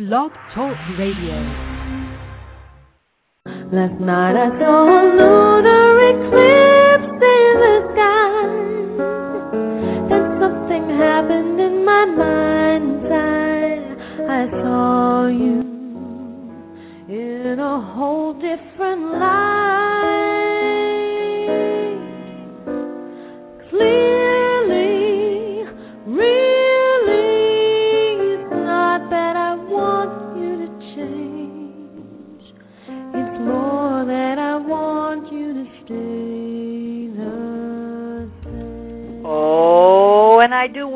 Blog Talk Radio. Last night I saw a lunar eclipse in the sky. And something happened in my mind's eye. I saw you in a whole different light. Clearly,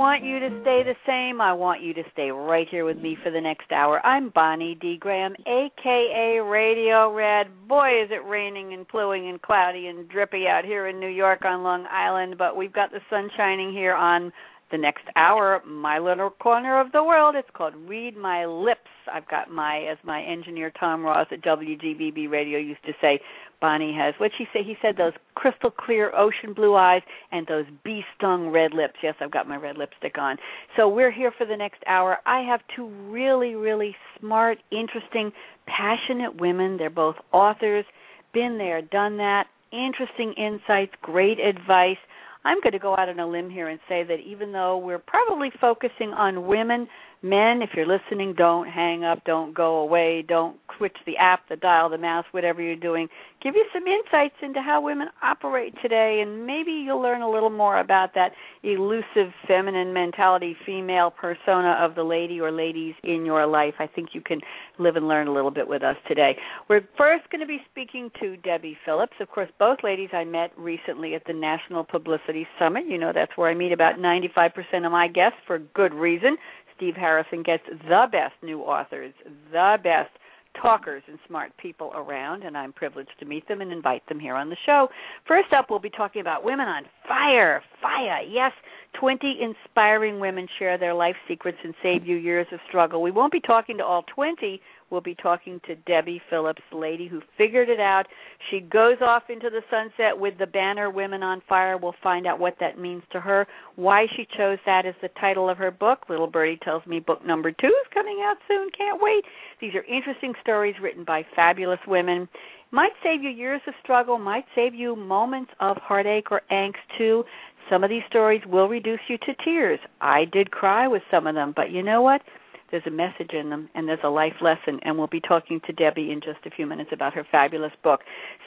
want you to stay the same. I want you to stay right here with me for the next hour. I'm Bonnie D. Graham, aka Radio Red. Boy, is it raining and plowing and cloudy and drippy out here in New York on Long Island, but we've got the sun shining here on the next hour, my little corner of the world. It's called Read My Lips. I've got my, as my engineer Tom Ross at WGBB Radio used to say, Bonnie has what she say? He said those crystal clear ocean blue eyes and those bee stung red lips. Yes, I've got my red lipstick on. So we're here for the next hour. I have two really, really smart, interesting, passionate women. They're both authors, been there, done that, interesting insights, great advice. I'm going to go out on a limb here and say that even though we're probably focusing on women, men, if you're listening, don't hang up, don't go away, don't switch the app, the dial, the mouse, whatever you're doing. Give you some insights into how women operate today, and maybe you'll learn a little more about that elusive feminine mentality, female persona of the lady or ladies in your life. I think you can live and learn a little bit with us today. We're first going to be speaking to Debbie Phillips. Of course, both ladies I met recently at the National Publicity Summit. You know, that's where I meet about 95% of my guests for good reason. Steve Harrison gets the best new authors, the best talkers and smart people around, and I'm privileged to meet them and invite them here on the show. First up, we'll be talking about women on fire. Fire, yes. 20 inspiring women share their life secrets and save you years of struggle. We won't be talking to all 20. We'll be talking to Debbie Phillips, lady who figured it out. She goes off into the sunset with the banner Women on Fire. We'll find out what that means to her, why she chose that as the title of her book. Little Birdie tells me book number two is coming out soon. Can't wait. These are interesting stories written by fabulous women. Might save you years of struggle, might save you moments of heartache or angst too. Some of these stories will reduce you to tears. I did cry with some of them, but you know what? There's a message in them and there's a life lesson, and we'll be talking to Debbie in just a few minutes about her fabulous book.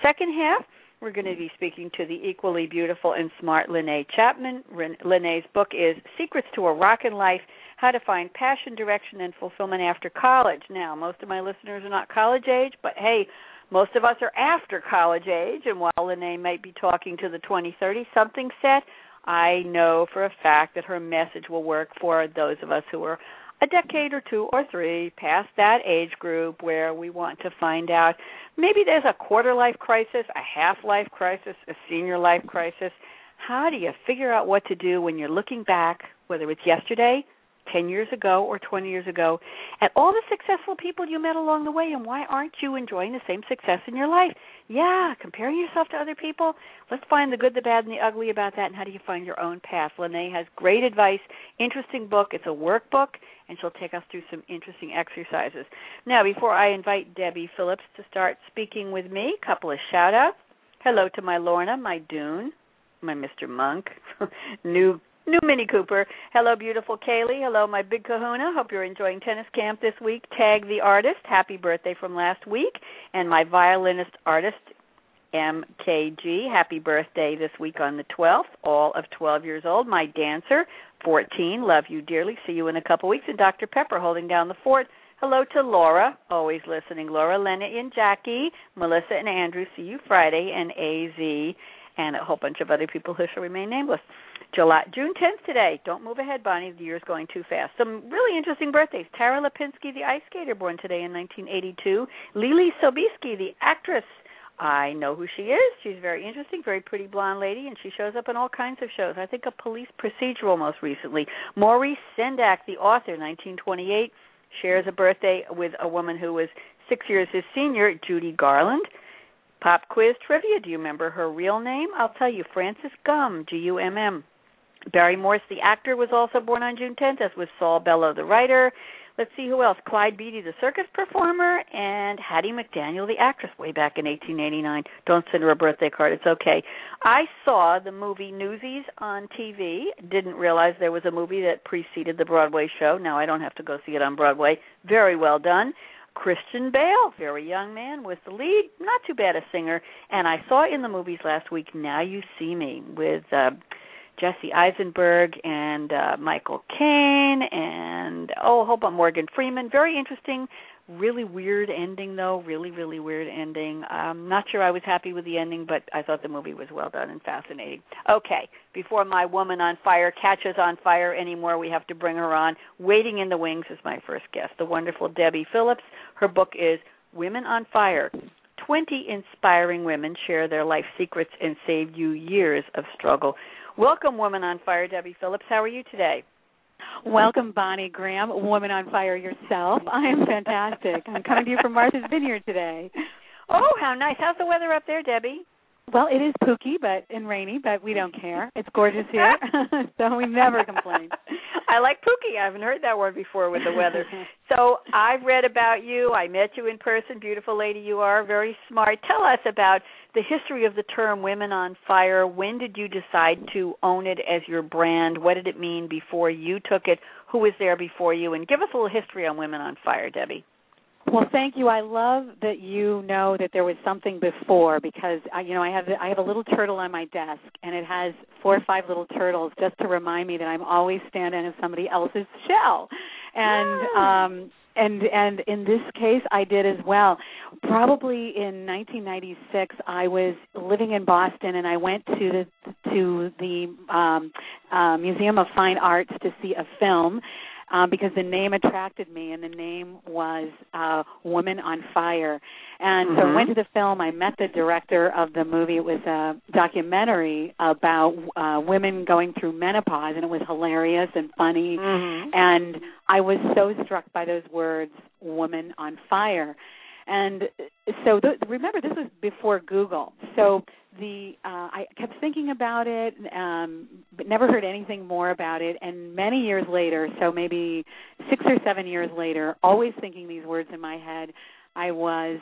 Second half, we're going to be speaking to the equally beautiful and smart Lennay Chapman. Lennay's book is Secrets to a Rockin' Life How to Find Passion, Direction, and Fulfillment After College. Now, most of my listeners are not college age, but hey, most of us are after college age, and while Lennay might be talking to the 20, 30 something set, I know for a fact that her message will work for those of us who are a decade or two or three past that age group where we want to find out maybe there's a quarter life crisis, a half life crisis, a senior life crisis. How do you figure out what to do when you're looking back, whether it's yesterday, 10 years ago or 20 years ago at all the successful people you met along the way and why aren't you enjoying the same success in your life? Yeah comparing yourself to other people let's find the good the bad and the ugly about that and how do you find your own path? Lennay has great advice interesting book it's a workbook and she'll take us through some interesting exercises. Now before i invite debbie phillips to start speaking with me a couple of shout outs hello to my lorna my dune my mr monk new New Mini Cooper. Hello, beautiful Kaylee. Hello, my big kahuna. Hope you're enjoying tennis camp this week. Tag the artist. Happy birthday from last week. And my violinist artist, MKG. Happy birthday this week on the 12th. All of 12 years old. My dancer, 14. Love you dearly. See you in a couple weeks. And Dr. Pepper holding down the fort. Hello to Laura, always listening. Laura, Lena, and Jackie, Melissa, and Andrew. See you Friday. And AZ and a whole bunch of other people who shall remain nameless. July, June 10th today. Don't move ahead, Bonnie. The year's going too fast. Some really interesting birthdays. Tara Lipinski, the ice skater, born today in 1982. Leelee Sobieski, the actress. I know who she is. She's very interesting, very pretty blonde lady, and she shows up in all kinds of shows. I think a police procedural most recently. Maurice Sendak, the author, 1928, shares a birthday with a woman who was six years his senior, Judy Garland. Pop quiz trivia. Do you remember her real name? I'll tell you. Frances Gumm, G U M M. Barry Morse, the actor, was also born on June 10th, as was Saul Bellow, the writer. Let's see who else. Clyde Beatty, the circus performer, and Hattie McDaniel, the actress, way back in 1889. Don't send her a birthday card. It's okay. I saw the movie Newsies on TV. Didn't realize there was a movie that preceded the Broadway show. Now I don't have to go see it on Broadway. Very well done. Christian Bale, very young man, was the lead. Not too bad a singer. And I saw in the movies last week Now You See Me with uh Jesse Eisenberg and uh Michael Caine and oh, a whole bunch Morgan Freeman. Very interesting, really weird ending though. Really, really weird ending. Um not sure I was happy with the ending, but I thought the movie was well done and fascinating. Okay, before my woman on fire catches on fire anymore, we have to bring her on. Waiting in the wings is my first guest, the wonderful Debbie Phillips. Her book is Women on Fire. 20 inspiring women share their life secrets and save you years of struggle. Welcome, Woman on Fire, Debbie Phillips. How are you today? Welcome, Bonnie Graham, Woman on Fire yourself. I am fantastic. I'm coming to you from Martha's Vineyard today. Oh, how nice. How's the weather up there, Debbie? Well, it is pooky, but and rainy, but we don't care. It's gorgeous here, so we never complain. I like pooky. I haven't heard that word before with the weather. So I've read about you. I met you in person. Beautiful lady you are. Very smart. Tell us about the history of the term "women on fire." When did you decide to own it as your brand? What did it mean before you took it? Who was there before you? And give us a little history on Women on Fire, Debbie. Well, thank you. I love that you know that there was something before because I, you know I have I have a little turtle on my desk and it has four or five little turtles just to remind me that I'm always standing in somebody else's shell, and um and and in this case I did as well. Probably in 1996 I was living in Boston and I went to the to the um uh, Museum of Fine Arts to see a film um, because the name attracted me, and the name was uh, Woman on Fire. And mm-hmm. so I went to the film. I met the director of the movie. It was a documentary about uh, women going through menopause, and it was hilarious and funny. Mm-hmm. And I was so struck by those words, "Woman on Fire." And so, th- remember, this was before Google. So the uh, I kept thinking about it, um, but never heard anything more about it. And many years later, so maybe six or seven years later, always thinking these words in my head, I was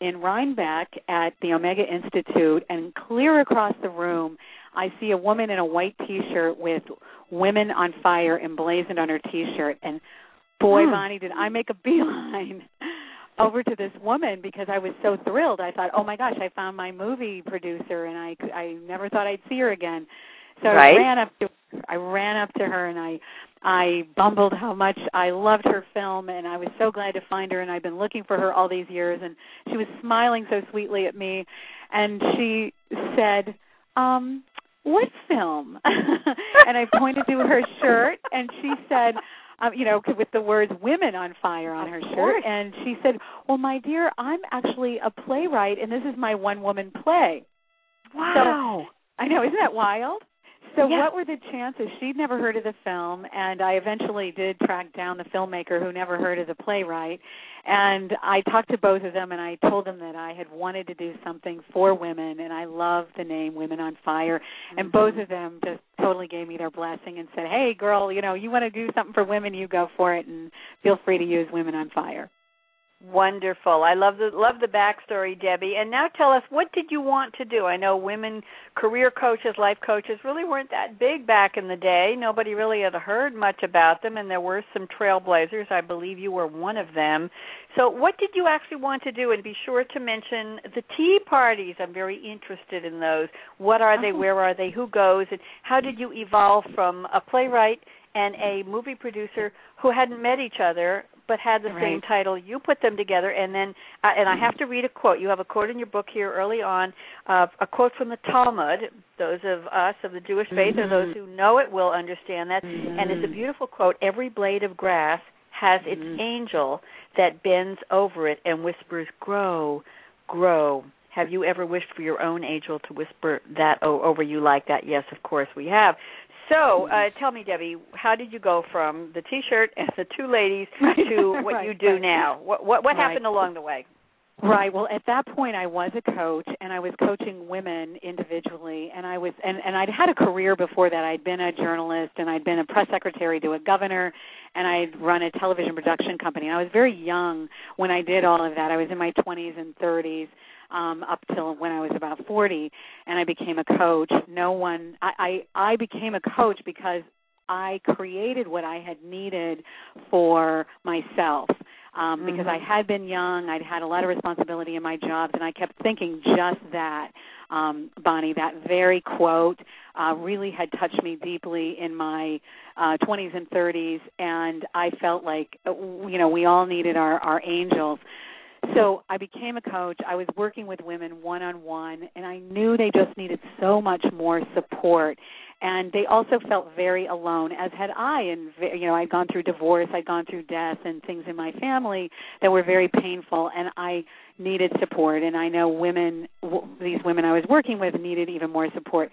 in Rhinebeck at the Omega Institute, and clear across the room, I see a woman in a white T-shirt with "Women on Fire" emblazoned on her T-shirt, and boy, Hmm. Bonnie, did I make a beeline over to this woman because I was so thrilled. I thought, "Oh my gosh, I found my movie producer and I I never thought I'd see her again." So Right. I ran up to I ran up to her and I I bumbled how much I loved her film and I was so glad to find her and I've been looking for her all these years and she was smiling so sweetly at me and she said, "Um, what film?" and I pointed to her shirt and she said, um, you know, with the words "women on fire" on her shirt, and she said, "Well, my dear, I'm actually a playwright, and this is my one-woman play." Wow. I know, isn't that wild? So Yeah. what were the chances? She'd never heard of the film, and I eventually did track down the filmmaker who never heard of the playwright. And I talked to both of them, and I told them that I had wanted to do something for women, and I love the name Women on Fire. And both mm-hmm. of them just totally gave me their blessing and said, "Hey, girl, you know, you want to do something for women, you go for it, and feel free to use Women on Fire." Wonderful. I love the love the backstory, Debbie. And now tell us what did you want to do? I know women career coaches, life coaches really weren't that big back in the day. Nobody really had heard much about them and there were some trailblazers. I believe you were one of them. So what did you actually want to do? And be sure to mention the tea parties. I'm very interested in those. What are they? Oh. Where are they? Who goes? And how did you evolve from a playwright and a movie producer who hadn't met each other but had the Right. same title. You put them together, and then uh, and I have to read a quote. You have a quote in your book here early on, uh, a quote from the Talmud. Those of us of the Jewish faith, or those who know it, will understand that. And it's a Mhm. beautiful quote. Every blade of grass has its Mhm. angel that bends over it and whispers, "Grow, grow." Have you ever wished for your own angel to whisper that over you like that? Yes, of course we have. So, uh, tell me, Debbie, how did you go from the T-shirt and the two ladies to what Right, you do right. now? What what, what Right. happened along the way? Right. Well, at that point, I was a coach, and I was coaching women individually, and I was, and and I'd had a career before that. I'd been a journalist, and I'd been a press secretary to a governor, and I'd run a television production company. And I was very young when I did all of that. I was in my 20s and 30s, um, up till when I was about 40, and I became a coach. No one, I, I, I became a coach because I created what I had needed for myself um, because I had been young, I'd had a lot of responsibility in my jobs, and I kept thinking just that, um, Bonnie. That very quote uh, really had touched me deeply in my uh, 20s and 30s, and I felt like uh, you know we all needed our our angels. So I became a coach. I was working with women one on one, and I knew they just needed so much more support. And they also felt very alone, as had I. And you know, I'd gone through divorce, I'd gone through death, and things in my family that were very painful, and I needed support. And I know women, w- these women I was working with, needed even more support.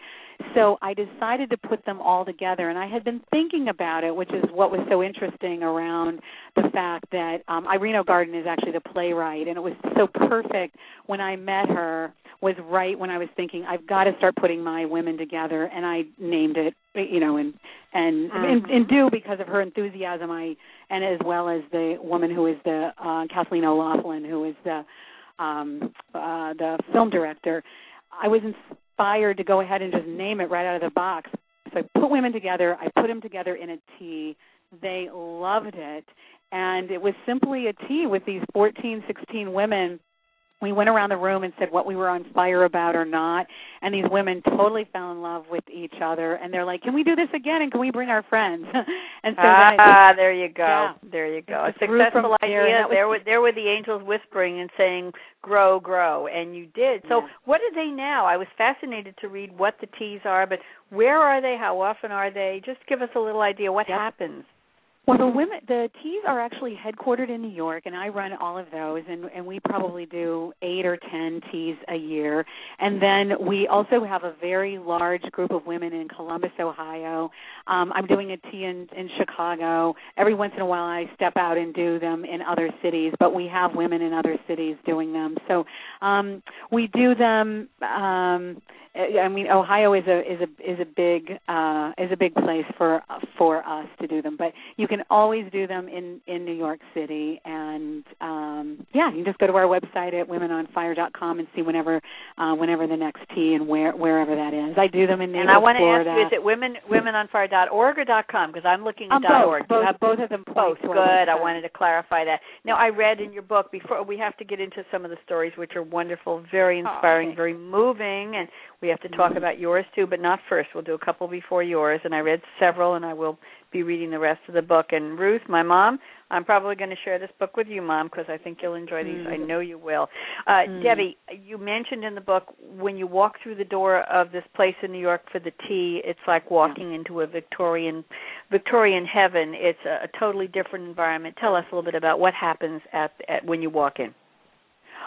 So I decided to put them all together, and I had been thinking about it, which is what was so interesting around the fact that um, Irene O'Garden is actually the playwright, and it was so perfect when I met her. Was right when I was thinking I've got to start putting my women together, and I named it, you know, and and and, and do because of her enthusiasm. I and as well as the woman who is the uh, Kathleen O'Loughlin, who is the um, uh, the film director. I was inspired to go ahead and just name it right out of the box. So I put women together. I put them together in a tea. They loved it, and it was simply a tea with these 14, 16 women. We went around the room and said what we were on fire about or not, and these women totally fell in love with each other. And they're like, "Can we do this again? And can we bring our friends?" and so it ah, there you go. Yeah. There you go. A It grew from successful idea. There were there were the angels whispering and saying, "Grow, grow," and you did. So, Yeah. what are they now? I was fascinated to read what the teas are, but where are they? How often are they? Just give us a little idea. What Yep. happens? Well, the women, the teas are actually headquartered in New York, and I run all of those, and and we probably do eight or ten teas a year, and then we also have a very large group of women in Columbus, Ohio. Um, I'm doing a tea in in Chicago. Every once in a while, I step out and do them in other cities, but we have women in other cities doing them. So um, we do them. Um, I mean, Ohio is a is a is a big uh, is a big place for for us to do them, but you can always do them in in New York City, and um, yeah, you can just go to our website at womenonfire.com and see whenever uh, whenever the next tea and where wherever that is. I do them in New And I want to Florida. ask you: Is it women womenonfire.org or .com? Because I'm looking at Um, both, .org. You both, have both of them both. Good. I wanted to clarify that. Now, I read in your book before we have to get into some of the stories, which are wonderful, very inspiring, Oh, very moving, and we have to talk Mhm. about yours too, but not first. We'll do a couple before yours, and I read several, and I will be reading the rest of the book. And Ruth, my mom, I'm probably going to share this book with you, Mom, because I think you'll enjoy these. I Mm. know you will. Uh, Mm. Debbie, you mentioned in the book when you walk through the door of this place in New York for the tea, it's like walking into a Victorian Victorian heaven. It's a, a totally different environment. Tell us a little bit about what happens at, at when you walk in.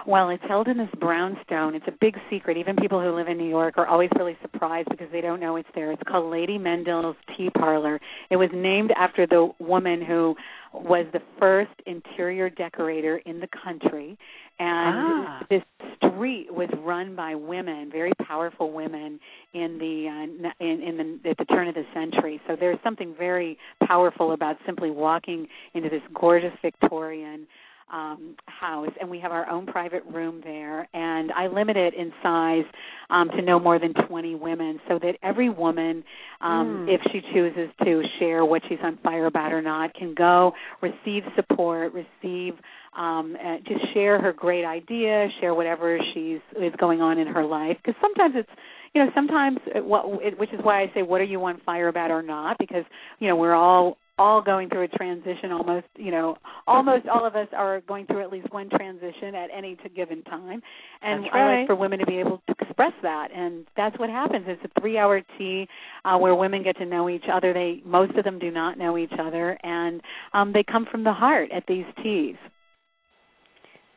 Well, it's held in this brownstone. It's a big secret. Even people who live in New York are always really surprised because they don't know it's there. It's called Lady Mendl's Tea Parlor. It was named after the woman who was the first interior decorator in the country. And Ah. this street was run by women, very powerful women in the uh, in, in the at the turn of the century. So there's something very powerful about simply walking into this gorgeous Victorian um, house, and we have our own private room there. And I limit it in size um, to no more than 20 women, so that every woman, um, Mm. if she chooses to share what she's on fire about or not, can go receive support, receive um, uh, just share her great idea, share whatever she's is going on in her life. Because sometimes it's you know sometimes it, what it, which is why I say what are you on fire about or not because you know we're all all going through a transition almost you know almost all of us are going through at least one transition at any given time. And That's i like for women to be able to express that. And that's what happens. It's a three hour tea uh, where women get to know each other. They most of them do not know each other. And um, they come from the heart at these teas.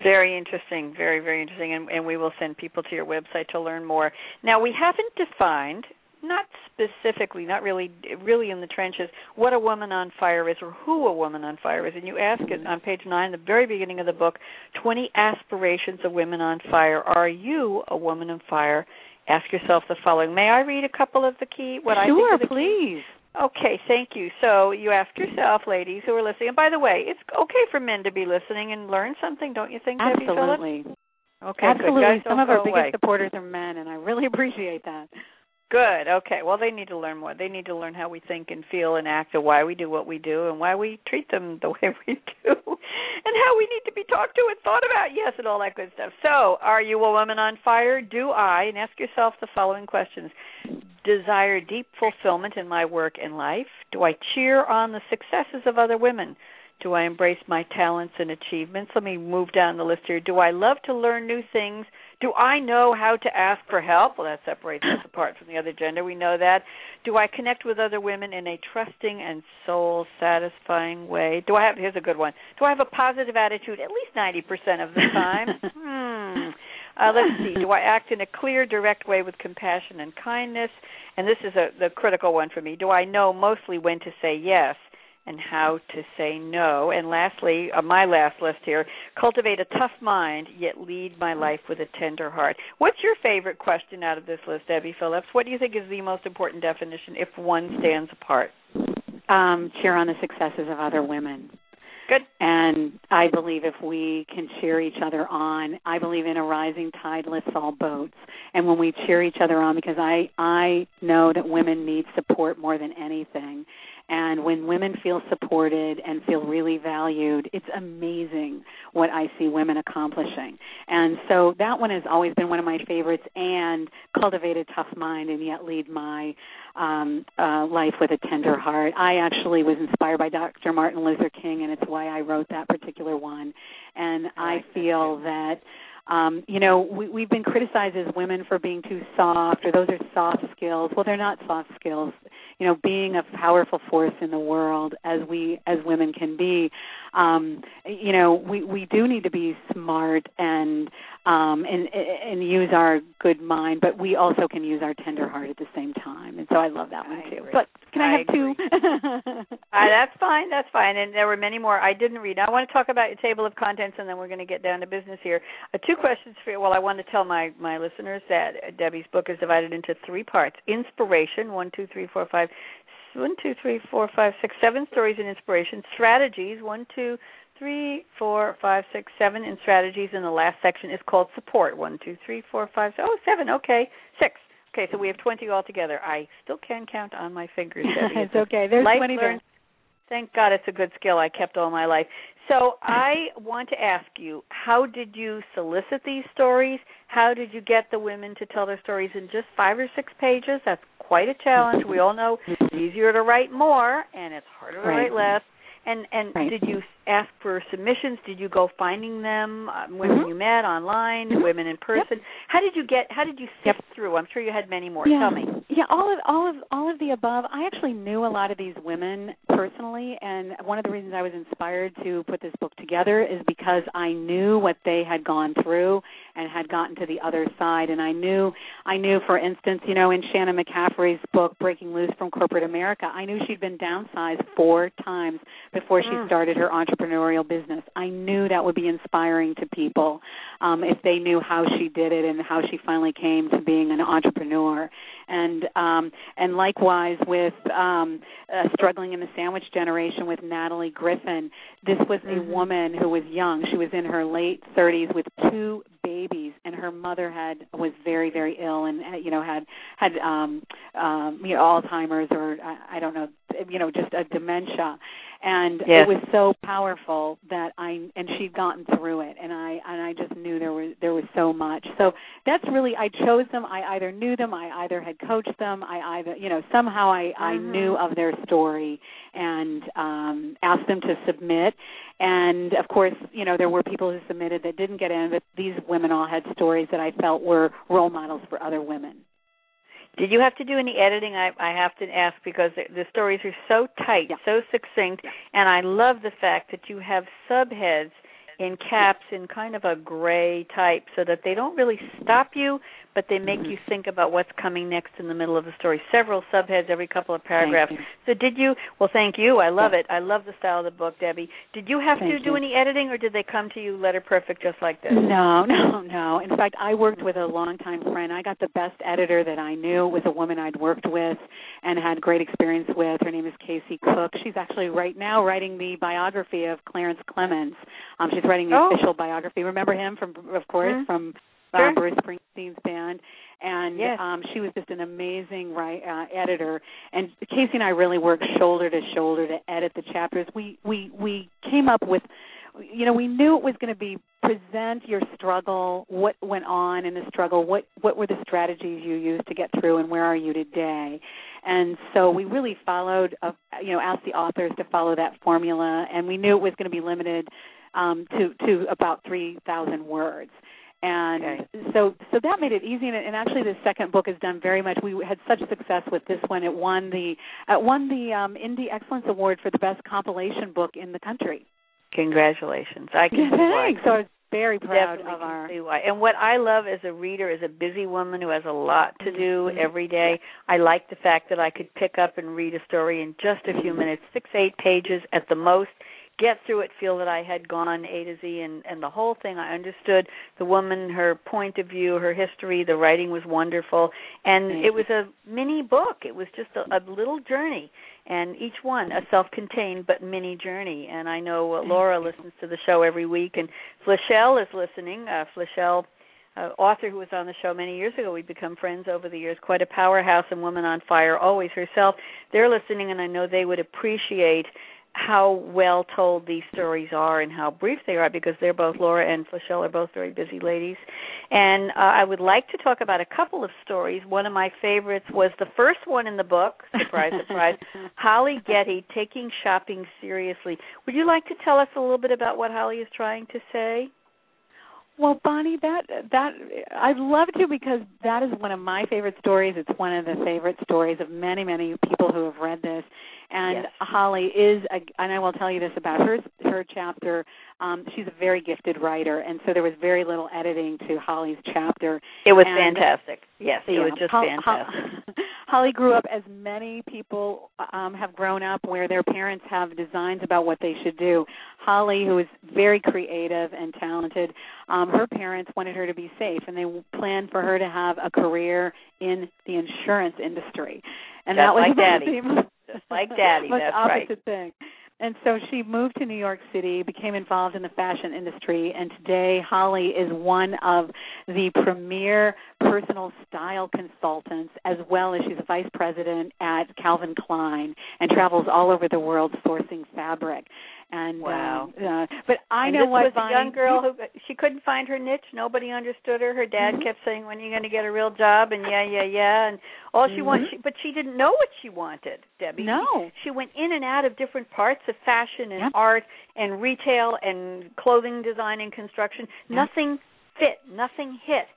Very interesting, very very interesting, and, and we will send people to your website to learn more. Now we haven't defined, not specifically, not really, really in the trenches, what a woman on fire is or who a woman on fire is. And you ask it mm-hmm. on page nine, the very beginning of the book, twenty aspirations of women on fire. Are you a woman on fire? Ask yourself the following. May I read a couple of the key? What I think sure are key- please Okay, thank you. So you ask yourself, ladies who are listening, and by the way, it's okay for men to be listening and learn something, don't you think, Debbie Phillips? absolutely Okay, absolutely good. Guys, some of our go biggest supporters are men and i really appreciate that Good. Okay. Well, they need to learn more. They need to learn how we think and feel and act, and why we do what we do, and why we treat them the way we do, and how we need to be talked to and thought about. Yes, and all that good stuff. So, are you a woman on fire? Do I? And ask yourself the following questions: Desire deep fulfillment in my work and life? Do I cheer on the successes of other women? Do I embrace my talents and achievements? Let me move down the list here. Do I love to learn new things? Do I know how to ask for help? Well, that separates us apart from the other gender. We know that. Do I connect with other women in a trusting and soul satisfying way? Do I have here's a good one. Do I have a positive attitude at least 90% of the time? hmm. Uh, let's see. Do I act in a clear, direct way with compassion and kindness? And this is a, the critical one for me. Do I know mostly when to say yes and how to say no? And lastly, uh, my last list here: cultivate a tough mind, yet lead my life with a tender heart. What's your favorite question out of this list, Debbie Phillips? What do you think is the most important definition if one stands apart? um, cheer on the successes of other women. Good. And I believe if we can cheer each other on, I believe in a rising tide lifts all boats. And when we cheer each other on, because I I know that women need support more than anything. And when women feel supported and feel really valued, it's amazing what I see women accomplishing. And so that one has always been one of my favorites. And cultivate a tough mind and yet lead my um, uh, life with a tender heart. I actually was inspired by Dr. Martin Luther King, and it's why I wrote that particular one. And I like that feel too. that um, you know, we, we've been criticized as women for being too soft, or those are soft skills. Well, they're not soft skills. You know, being a powerful force in the world, as we as women can be, um, you know, we we do need to be smart and um, and and use our good mind, but we also can use our tender heart at the same time. And so I love that one I too. agree. But can I, I have two? Uh, that's fine. That's fine. And there were many more I didn't read. I want to talk about your table of contents, and then we're going to get down to business here. Uh, two questions for you. Well, I want to tell my my listeners that uh, Debbie's book is divided into three parts: inspiration, one, two, three, four, five, one, two, three, four, five, six, seven stories in inspiration. Strategies, one, two, three, four, five, six, seven in strategies. And the last section is called support. One, two, three, four, five, oh, seven. Okay, six. Okay, so we have 20 altogether. I still can count on my fingers. Debbie. it's okay. There's Life 20 there. Thank God it's a good skill I kept all my life. So I want to ask you, how did you solicit these stories? How did you get the women to tell their stories in just five or six pages? That's quite a challenge. We all know it's easier to write more and it's harder to Right. write less. And and Right. did you ask for submissions? Did you go finding them? Uh, women Mhm. you met online, Mhm. women in person. How did you get? How did you sift Yep. through? I'm sure you had many more. Yeah. Tell me. Yeah, all of all of all of the above. I actually knew a lot of these women personally, and one of the reasons I was inspired to put this book together is because I knew what they had gone through and had gotten to the other side. And I knew, I knew, for instance, you know, in Shannon McCaffrey's book "Breaking Loose from Corporate America," I knew she'd been downsized four times before she Mm. started her entrepreneurial business. I knew that would be inspiring to people um, if they knew how she did it and how she finally came to being an entrepreneur. And um, and likewise with um, uh, struggling in the sandwich generation with Natalie Griffin. This was a Mhm. woman who was young. She was in her late 30s with two babies, and her mother had was very very ill and uh, you know had had um, um, you know Alzheimer's or I, I don't know you know just a dementia and Yes. it was so powerful that I and she'd gotten through it, and I and I just knew there was there was so much. So that's really I chose them. I either knew them, I either had coached them, I either you know somehow I I Mhm. knew of their story and um asked them to submit and of course you know there were people who submitted that didn't get in but these women all had stories that i felt were role models for other women Did you have to do any editing? I, I have to ask because the, the stories are so tight, Yeah. so succinct, and I love the fact that you have subheads in caps in kind of a gray type so that they don't really stop you, but they make Mhm. you think about what's coming next in the middle of the story. Several subheads every couple of paragraphs. Thank. So did you? Well, thank you. I love it. I love the style of the book, Debbie. Did you have to do you. any editing, or did they come to you letter perfect just like this? No, no, no. In fact, I worked with a longtime friend. I got the best editor that I knew. It was a woman I'd worked with and had great experience with. Her name is Casey Cook. She's actually right now writing the biography of Clarence Clemons. Um, she's writing the Oh. official biography. Remember him from, of course, Mhm. from Sure. Bruce Springsteen's band. And Yes. um, she was just an amazing right, uh, editor. And Casey and I really worked shoulder to shoulder to edit the chapters. We we we came up with you know we knew it was going to be present your struggle what went on in the struggle what what were the strategies you used to get through and where are you today and so we really followed uh, you know asked the authors to follow that formula and we knew it was going to be limited um to to about 3000 words and Okay. so so that made it easy and, and actually the second book has done very much we had such success with this one it won the it won the um indie excellence award for the best compilation book in the country Congratulations. I can yeah, thanks. So I was very proud Definitely of our. see why. And what I love as a reader, as a busy woman who has a lot to do Mhm. every day, I like the fact that I could pick up and read a story in just a few minutes, six, eight pages at the most. Get through it, feel that I had gone A to Z, and and the whole thing. I understood the woman, her point of view, her history. The writing was wonderful, and it was a mini book. It was just a, a little journey, and each one a self-contained but mini journey. And I know uh, Laura listens to the show every week, and Flechelle is listening. Uh, Flechelle, uh, author who was on the show many years ago, we've become friends over the years. Quite a powerhouse and woman on fire, always herself. They're listening, and I know they would appreciate how well told these stories are and how brief they are because they're both Laura and Flechelle are both very busy ladies. And uh, I would like to talk about a couple of stories. One of my favorites was the first one in the book. Surprise, surprise. Holly Getty taking shopping seriously. Would you like to tell us a little bit about what Holly is trying to say? Well, Bonnie, that that I'd love to because that is one of my favorite stories. It's one of the favorite stories of many, many people who have read this. And Yes. Holly is, a, and I will tell you this about her her chapter. Um, she's a very gifted writer, and so there was very little editing to Holly's chapter. It was And- fantastic. Yes, it was just Hol- fantastic. Hol- Holly grew up as many people um, have grown up, where their parents have designs about what they should do. Holly, who is very creative and talented, um, her parents wanted her to be safe, and they planned for her to have a career in the insurance industry. And Just that was like Daddy. the Just like Daddy, that's opposite right. thing. And so she moved to New York City, became involved in the fashion industry, and today Holly is one of the premier personal style consultants, as well as she's a vice president at Calvin Klein and travels all over the world sourcing fabric. And Wow. um, uh, but I and know this what was Bonnie, a young girl who she couldn't find her niche. Nobody understood her. Her dad Mhm. kept saying, "When are you going to get a real job?" And yeah, yeah, yeah. And all she wanted, Mhm. she, but she didn't know what she wanted. Debbie. No. She went in and out of different parts of fashion and art and retail and clothing design and construction. Nothing fit. Nothing hit.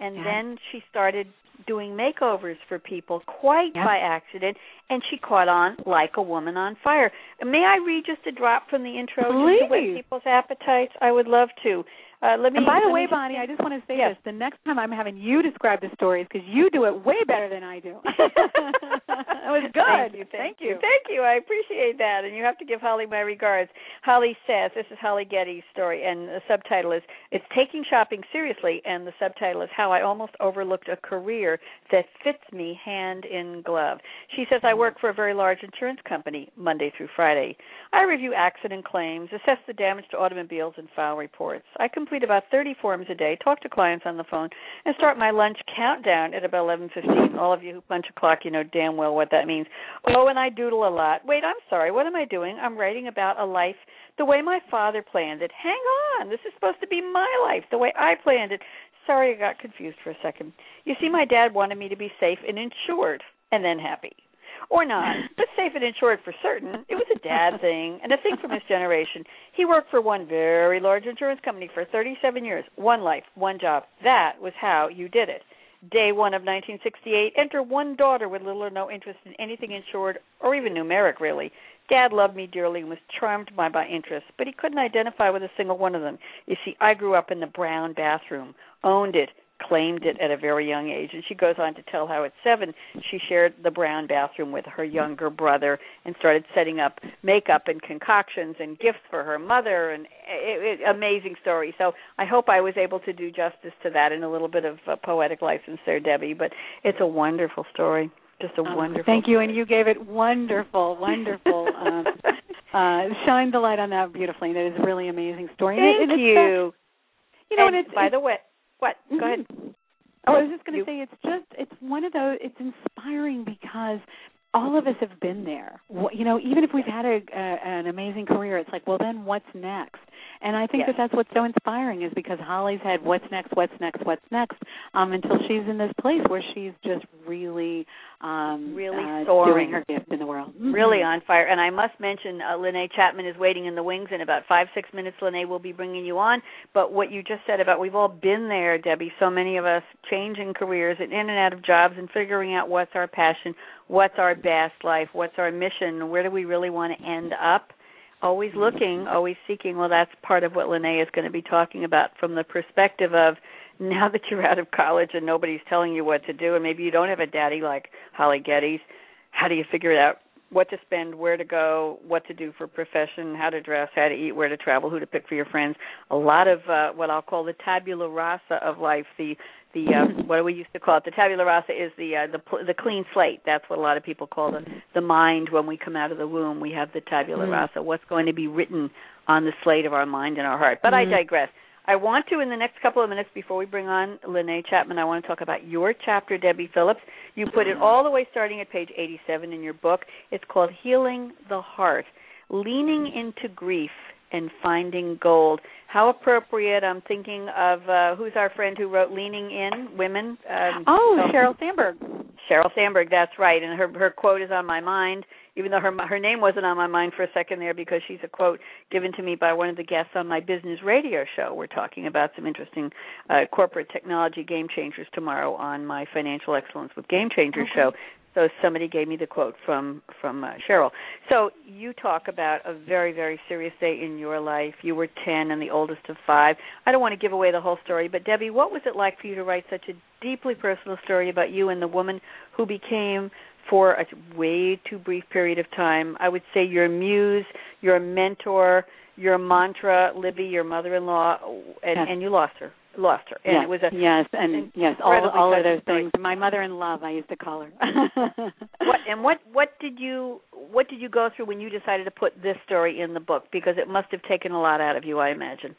And Yeah. then she started doing makeovers for people quite Yeah. by accident and she caught on like a woman on fire. May I read just a drop from the intro just to whet people's appetites? I would love to. Uh, let me. And by the way, Bonnie, I just want to say Yes. this: the next time I'm having you describe the stories because you do it way better than I do. it was good. Thank you, thank you, thank you. I appreciate that, and you have to give Holly my regards. Holly says this is Holly Getty's story, and the subtitle is "It's Taking Shopping Seriously," and the subtitle is "How I Almost Overlooked a Career That Fits Me Hand in Glove." She says, "I work for a very large insurance company Monday through Friday. I review accident claims, assess the damage to automobiles, and file reports. I complete complete about 30 forms a day, talk to clients on the phone, and start my lunch countdown at about 11:15. All of you who punch a clock, you know damn well what that means. Oh, and I doodle a lot. Wait, I'm sorry. What am I doing? I'm writing about a life the way my father planned it. Hang on. This is supposed to be my life, the way I planned it. Sorry, I got confused for a second. You see, my dad wanted me to be safe and insured and then happy. Or not, but safe and insured for certain. It was a dad thing and a thing from his generation. He worked for one very large insurance company for 37 years. One life, one job. That was how you did it. Day one of 1968, enter one daughter with little or no interest in anything insured or even numeric, really. Dad loved me dearly and was charmed by my interests, but he couldn't identify with a single one of them. You see, I grew up in the brown bathroom, owned it, claimed it at a very young age. And she goes on to tell how at seven she shared the brown bathroom with her younger brother and started setting up makeup and concoctions and gifts for her mother. And it, it, amazing story. So I hope I was able to do justice to that in a little bit of a poetic license there, Debbie. But it's a wonderful story. Just a Oh, wonderful. Thank you, and you gave it wonderful, wonderful. um, uh, shined the light on that beautifully. and That is a really amazing story. And it- Thank you. you know, and and it's, by it's, the way, what? Go ahead. Mhm. Oh, I was just going to say it's just it's one of those it's inspiring because all of us have been there. You know, even if we've had a, a an amazing career, it's like, well, then what's next? And I think Yes. that that's what's so inspiring is because Holly's had what's next, what's next, what's next, um, until she's in this place where she's just really, um, Really uh, soaring. her gift in the world. really Mhm. on fire. And I must mention, uh, Lennay Chapman is waiting in the wings. In about five, six minutes, Lennay will be bringing you on. But what you just said about we've all been there, Debbie. So many of us changing careers and in and out of jobs and figuring out what's our passion, what's our best life, what's our mission, where do we really want to end up. Always looking, always seeking. Well, that's part of what Lennay is going to be talking about from the perspective of now that you're out of college and nobody's telling you what to do, and maybe you don't have a daddy like Holly Getty's. how do you figure it out? What to spend, where to go, what to do for profession, how to dress, how to eat, where to travel, who to pick for your friends. A lot of uh, what I'll call the tabula rasa of life. The the uh, what do we used to call it? The tabula rasa is the uh, the pl- the clean slate. That's what a lot of people call the the mind when we come out of the womb. We have the tabula Mm. rasa. What's going to be written on the slate of our mind and our heart. But I Mhm. digress. I want to, in the next couple of minutes before we bring on Lennay Chapman, I want to talk about your chapter, Debbie Phillips. You put it all the way starting at page 87 in your book. It's called Healing the Heart Leaning into Grief and Finding Gold. How appropriate. I'm thinking of uh, who's our friend who wrote Leaning In, Women? Um, Oh, so- Sheryl Sandberg. Sheryl Sandberg, that's right, and her her quote is on my mind, even though her her name wasn't on my mind for a second there because she's a quote given to me by one of the guests on my business radio show. We're talking about some interesting uh, corporate technology game changers tomorrow on my Financial Excellence with Game Changers show. So somebody gave me the quote from from uh, Sheryl. So you talk about a very very serious day in your life. You were 10 and the oldest of 5. I don't want to give away the whole story, but Debbie, what was it like for you to write such a deeply personal story about you and the woman who became for a way too brief period of time, I would say your muse, your mentor, your mantra, Libby, your mother-in-law, and, and you lost her. Lost her, and yes, it was a yes, and yes, all all of those story. things. My mother in love, I used to call her. what and what what did you what did you go through when you decided to put this story in the book because it must have taken a lot out of you i imagine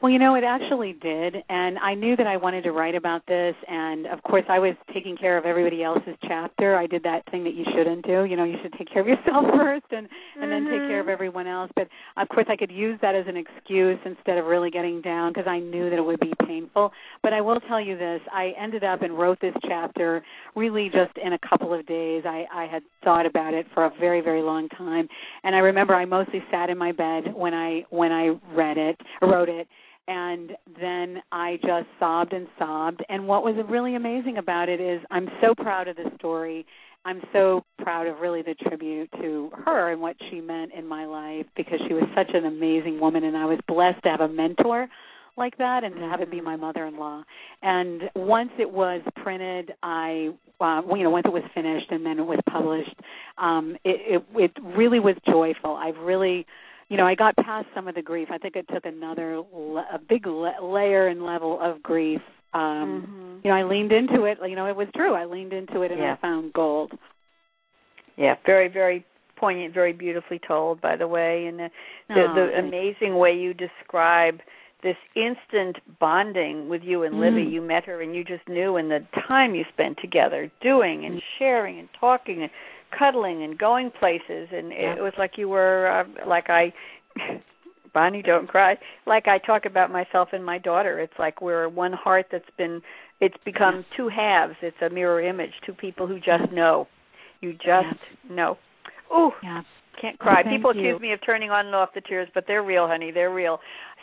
Well, you know, it actually did, and I knew that I wanted to write about this. And of course, I was taking care of everybody else's chapter. I did that thing that you shouldn't do. You know, you should take care of yourself first, and and then take care of mm-hmm. everyone else. But of course, I could use that as an excuse instead of really getting down because I knew that it would be painful. But I will tell you this: I ended up and wrote this chapter really just in a couple of days. I I had thought about it for a very very long time, and I remember I mostly sat in my bed when I when I read it, wrote it and then I just sobbed and sobbed. And what was really amazing about it is I'm so proud of the story. I'm so proud of really the tribute to her and what she meant in my life because she was such an amazing woman and I was blessed to have a mentor like that and to have it be my mother-in-law. And once it was printed, I uh, you know, once it was finished and then it was published, um it it, it really was joyful. I've really you know, I got past some of the grief. I think it took another le- a big le- layer and level of grief. Um, mm-hmm. You know, I leaned into it. You know, it was true. I leaned into it and Yeah. I found gold. yeah very very poignant very beautifully told by the way and the the, the Oh, thanks. amazing way you describe this instant bonding with you and Libby. Mm. You met her and you just knew and the time you spent together doing and sharing and talking and cuddling and going places and Yeah. it was like you were uh, like I Bonnie don't cry like I talk about myself and my daughter. It's like we're one heart that's been it's become two halves. It's a mirror image, two people who just know. You just know. Ooh, Yeah. can't cry. People you. accuse me of turning on and off the tears, but they're real, honey. They're real.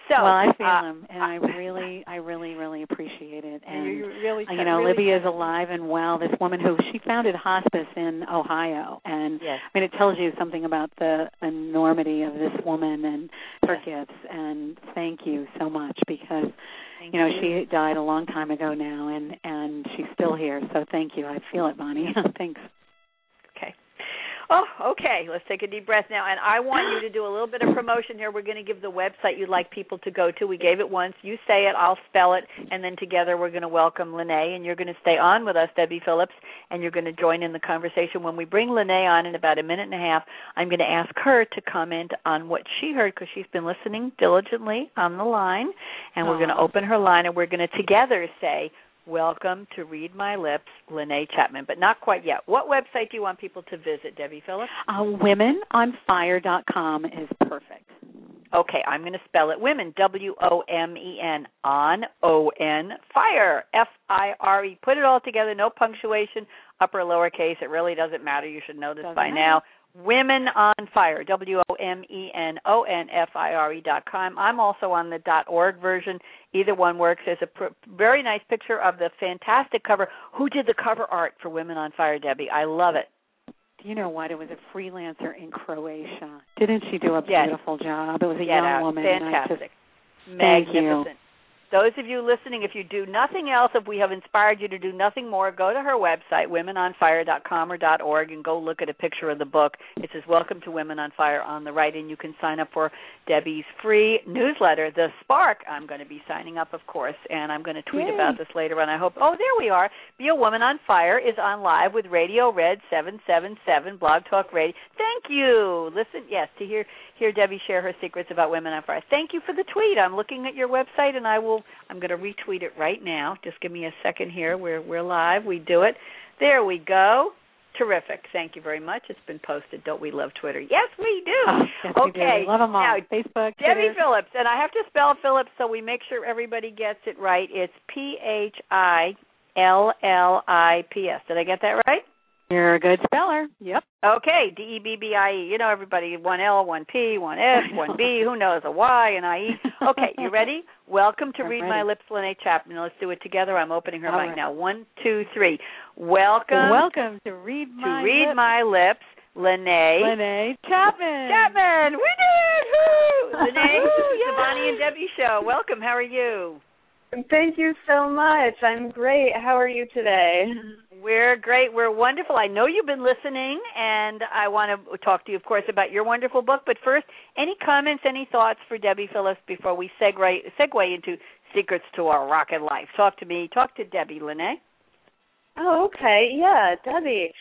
So, well, I feel uh, them, and I really, I really, really appreciate it. and you really, uh, you know, really Libby is alive and well. This woman who she founded hospice in Ohio, and Yes. I mean, it tells you something about the enormity of this woman and her Yes. gifts. And thank you so much because Thank you know she died a long time ago now, and and she's still here. So thank you. I feel it, Bonnie. Thanks. Oh, okay. Let's take a deep breath now. And I want you to do a little bit of promotion here. We're going to give the website you'd like people to go to. We gave it once. You say it, I'll spell it, and then together we're going to welcome Lennay. And you're going to stay on with us, Debbie Phillips, and you're going to join in the conversation. When we bring Lennay on in about a minute and a half, I'm going to ask her to comment on what she heard because she's been listening diligently on the line. And we're going to open her line, and we're going to together say, Welcome to Read My Lips, Lennay Chapman, but not quite yet. What website do you want people to visit, Debbie Phillips? Uh, womenonfire.com is perfect. Okay, I'm going to spell it women, W O M E N, on O N, fire, F I R E. Put it all together, no punctuation, upper, lowercase. It really doesn't matter. You should know this Doesn't by matter. now. Women on Fire, W O M E N O N F I R E dot com. I'm also on the dot org version. Either one works. There's a pr- very nice picture of the fantastic cover. Who did the cover art for Women on Fire, Debbie? I love it. Do you know what? It was a freelancer in Croatia. Didn't she do a Yes. beautiful job? It was a Get young out. woman. and I just- Fantastic. Thank you. Those of you listening, if you do nothing else, if we have inspired you to do nothing more, go to her website, womenonfire.com or .org, and go look at a picture of the book. It says "Welcome to Women on Fire" on the right, and you can sign up for Debbie's free newsletter, The Spark. I'm going to be signing up, of course, and I'm going to tweet Yay. about this later on. I hope. Oh, there we are. Be a Woman on Fire is on live with Radio Red 777 Blog Talk Radio. Thank you. Listen, yes, to hear hear Debbie share her secrets about women on fire. Thank you for the tweet. I'm looking at your website and I will I'm going to retweet it right now. Just give me a second here. We're we're live. We do it. There we go. Terrific. Thank you very much. It's been posted. Don't we love Twitter? Yes, we do. Oh, yes, we do. okay. Love them all. Now, Facebook, Debbie Twitter. Phillips, and I have to spell Phillips so we make sure everybody gets it right. It's P H I L L I P S. Did I get that right? You're a good speller. Yep. Okay, D E B B I E. You know everybody one L, one P, one S, one B. Who knows a Y and I E? Okay, you ready? Welcome to I'm Read ready. My Lips, Lennay Chapman. Let's do it together. I'm opening her All mic right. now. One, two, three. Welcome, Welcome to Read My to Read Lips. My Lips, Lennay. Lennay Chapman. Chapman. We did. it. Woo! Lennay, Woo, it's the. Bonnie and Debbie show. Welcome. How are you? Thank you so much. I'm great. How are you today? We're great. We're wonderful. I know you've been listening, and I want to talk to you, of course, about your wonderful book. But first, any comments, any thoughts for Debbie Phillips before we segue segue into secrets to our rocket life? Talk to me. Talk to Debbie, Lennay. Oh, okay. Yeah, Debbie.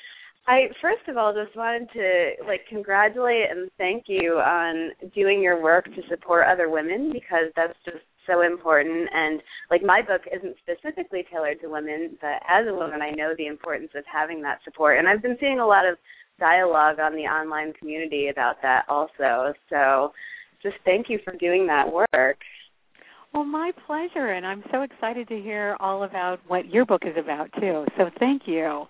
I first of all just wanted to like congratulate and thank you on doing your work to support other women because that's just so important and like my book isn't specifically tailored to women but as a woman I know the importance of having that support and I've been seeing a lot of dialogue on the online community about that also so just thank you for doing that work Well, my pleasure, and I'm so excited to hear all about what your book is about too. So thank you.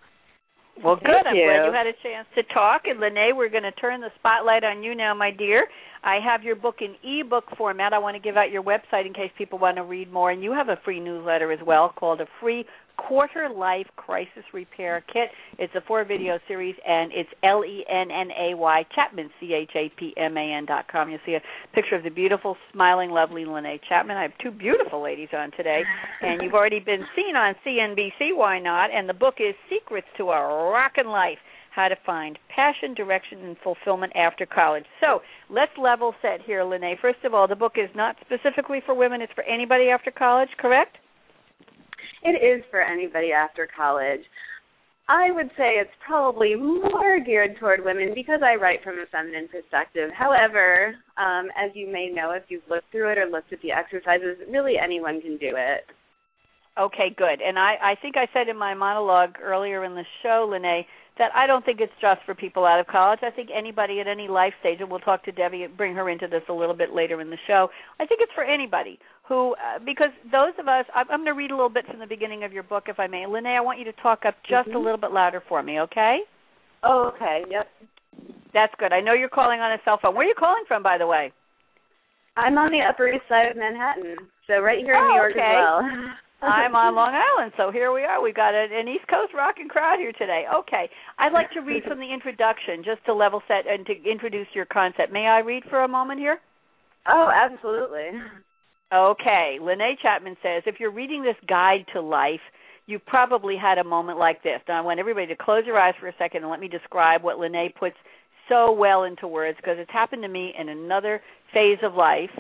Well, Thank good. I'm you. glad you had a chance to talk. And Lennay, we're going to turn the spotlight on you now, my dear. I have your book in ebook format. I want to give out your website in case people want to read more. And you have a free newsletter as well called a free quarter life crisis repair kit. It's a four video series and it's L E N N A Y Chapman C H A P M A N dot com. You'll see a picture of the beautiful, smiling, lovely Lennay Chapman. I have two beautiful ladies on today, and you've already been seen on CNBC. Why not? And the book is Secrets to a Rockin' Life how to find passion, direction, and fulfillment after college. So let's level set here, Lennay. First of all, the book is not specifically for women, it's for anybody after college, correct? It is for anybody after college. I would say it's probably more geared toward women because I write from a feminine perspective. However, um, as you may know if you've looked through it or looked at the exercises, really anyone can do it. Okay, good. And I, I think I said in my monologue earlier in the show, Lennay, that I don't think it's just for people out of college. I think anybody at any life stage, and we'll talk to Debbie, bring her into this a little bit later in the show. I think it's for anybody who, uh, because those of us, I'm, I'm going to read a little bit from the beginning of your book, if I may. Lennay, I want you to talk up just mm-hmm. a little bit louder for me, okay? Oh, okay. Yep. That's good. I know you're calling on a cell phone. Where are you calling from, by the way? I'm on the Upper East Side of Manhattan, so right here in oh, New York okay. as well. I'm on Long Island, so here we are. We've got an, an East Coast rocking crowd here today. Okay, I'd like to read from the introduction just to level set and to introduce your concept. May I read for a moment here? Oh, absolutely. Okay, Lennay Chapman says if you're reading this guide to life, you probably had a moment like this. Now, I want everybody to close your eyes for a second and let me describe what Lennay puts so well into words because it's happened to me in another phase of life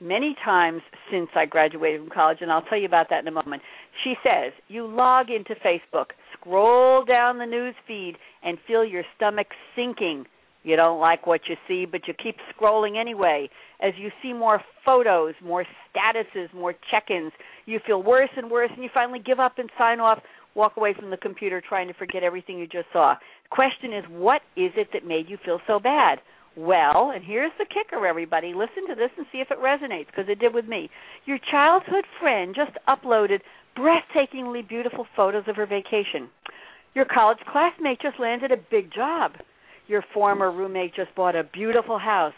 many times since I graduated from college, and I'll tell you about that in a moment. She says, You log into Facebook, scroll down the news feed, and feel your stomach sinking. You don't like what you see, but you keep scrolling anyway. As you see more photos, more statuses, more check ins, you feel worse and worse, and you finally give up and sign off, walk away from the computer trying to forget everything you just saw. The question is, what is it that made you feel so bad? Well, and here's the kicker, everybody. Listen to this and see if it resonates, because it did with me. Your childhood friend just uploaded breathtakingly beautiful photos of her vacation. Your college classmate just landed a big job. Your former roommate just bought a beautiful house.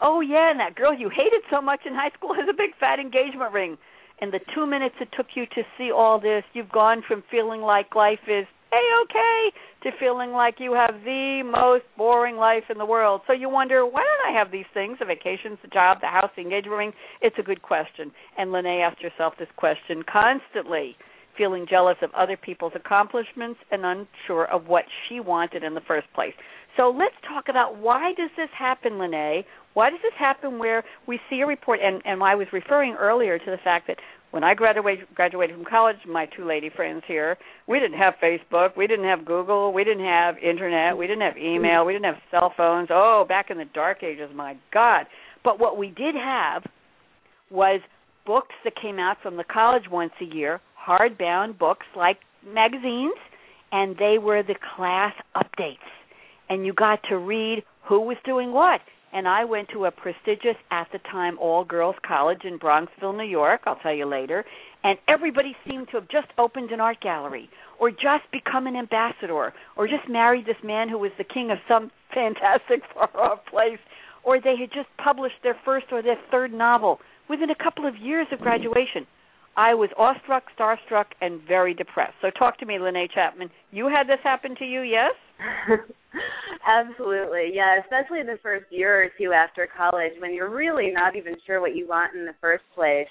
Oh, yeah, and that girl you hated so much in high school has a big fat engagement ring. In the two minutes it took you to see all this, you've gone from feeling like life is a-okay to feeling like you have the most boring life in the world. So you wonder, why don't I have these things? The vacations, the job, the house, the engagement ring? It's a good question. And Lennay asked herself this question constantly, feeling jealous of other people's accomplishments and unsure of what she wanted in the first place. So let's talk about why does this happen, Lennay? Why does this happen where we see a report and, and I was referring earlier to the fact that when I graduated graduated from college, my two lady friends here, we didn't have Facebook, we didn't have Google, we didn't have internet, we didn't have email, we didn't have cell phones. Oh, back in the dark ages, my God. But what we did have was books that came out from the college once a year, hardbound books like magazines, and they were the class updates. And you got to read who was doing what and I went to a prestigious at the time all girls college in Bronxville, New York, I'll tell you later, and everybody seemed to have just opened an art gallery or just become an ambassador or just married this man who was the king of some fantastic far off place or they had just published their first or their third novel within a couple of years of graduation. I was awestruck, starstruck, and very depressed. So talk to me, Lennay Chapman. You had this happen to you, yes? Absolutely, yeah. Especially in the first year or two after college, when you're really not even sure what you want in the first place.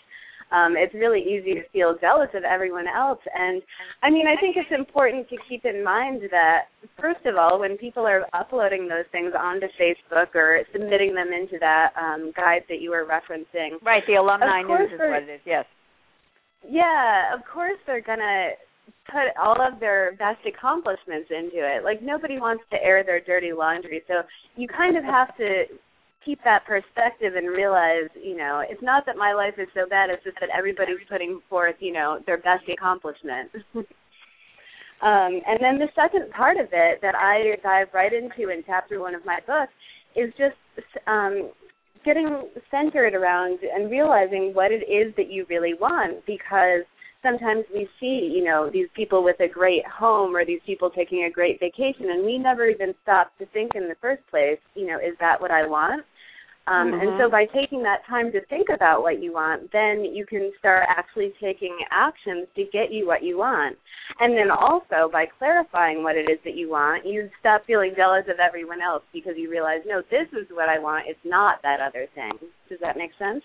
Um, it's really easy to feel jealous of everyone else. And I mean, I think it's important to keep in mind that, first of all, when people are uploading those things onto Facebook or submitting them into that um, guide that you were referencing. Right, the alumni news is what it is, yes. Yeah, of course they're going to put all of their best accomplishments into it. Like nobody wants to air their dirty laundry. So you kind of have to keep that perspective and realize, you know, it's not that my life is so bad, it's just that everybody's putting forth, you know, their best accomplishment. um, and then the second part of it that I dive right into in chapter one of my book is just um, getting centered around and realizing what it is that you really want because sometimes we see, you know, these people with a great home or these people taking a great vacation, and we never even stop to think in the first place, you know, is that what I want? Um, mm-hmm. And so by taking that time to think about what you want, then you can start actually taking actions to get you what you want. And then also by clarifying what it is that you want, you stop feeling jealous of everyone else because you realize, no, this is what I want. It's not that other thing. Does that make sense?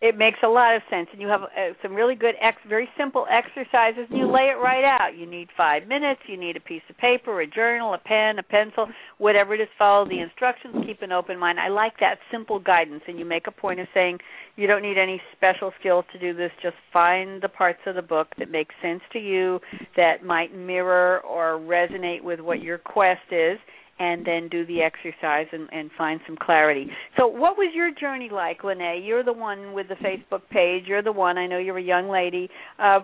It makes a lot of sense, and you have uh, some really good, ex- very simple exercises, and you lay it right out. You need five minutes. You need a piece of paper, a journal, a pen, a pencil, whatever it is. Follow the instructions. Keep an open mind. I like that simple guidance, and you make a point of saying you don't need any special skills to do this. Just find the parts of the book that make sense to you, that might mirror or resonate with what your quest is, and then do the exercise and, and find some clarity. So, what was your journey like, Lennay? You're the one with the Facebook page. You're the one. I know you're a young lady. Uh,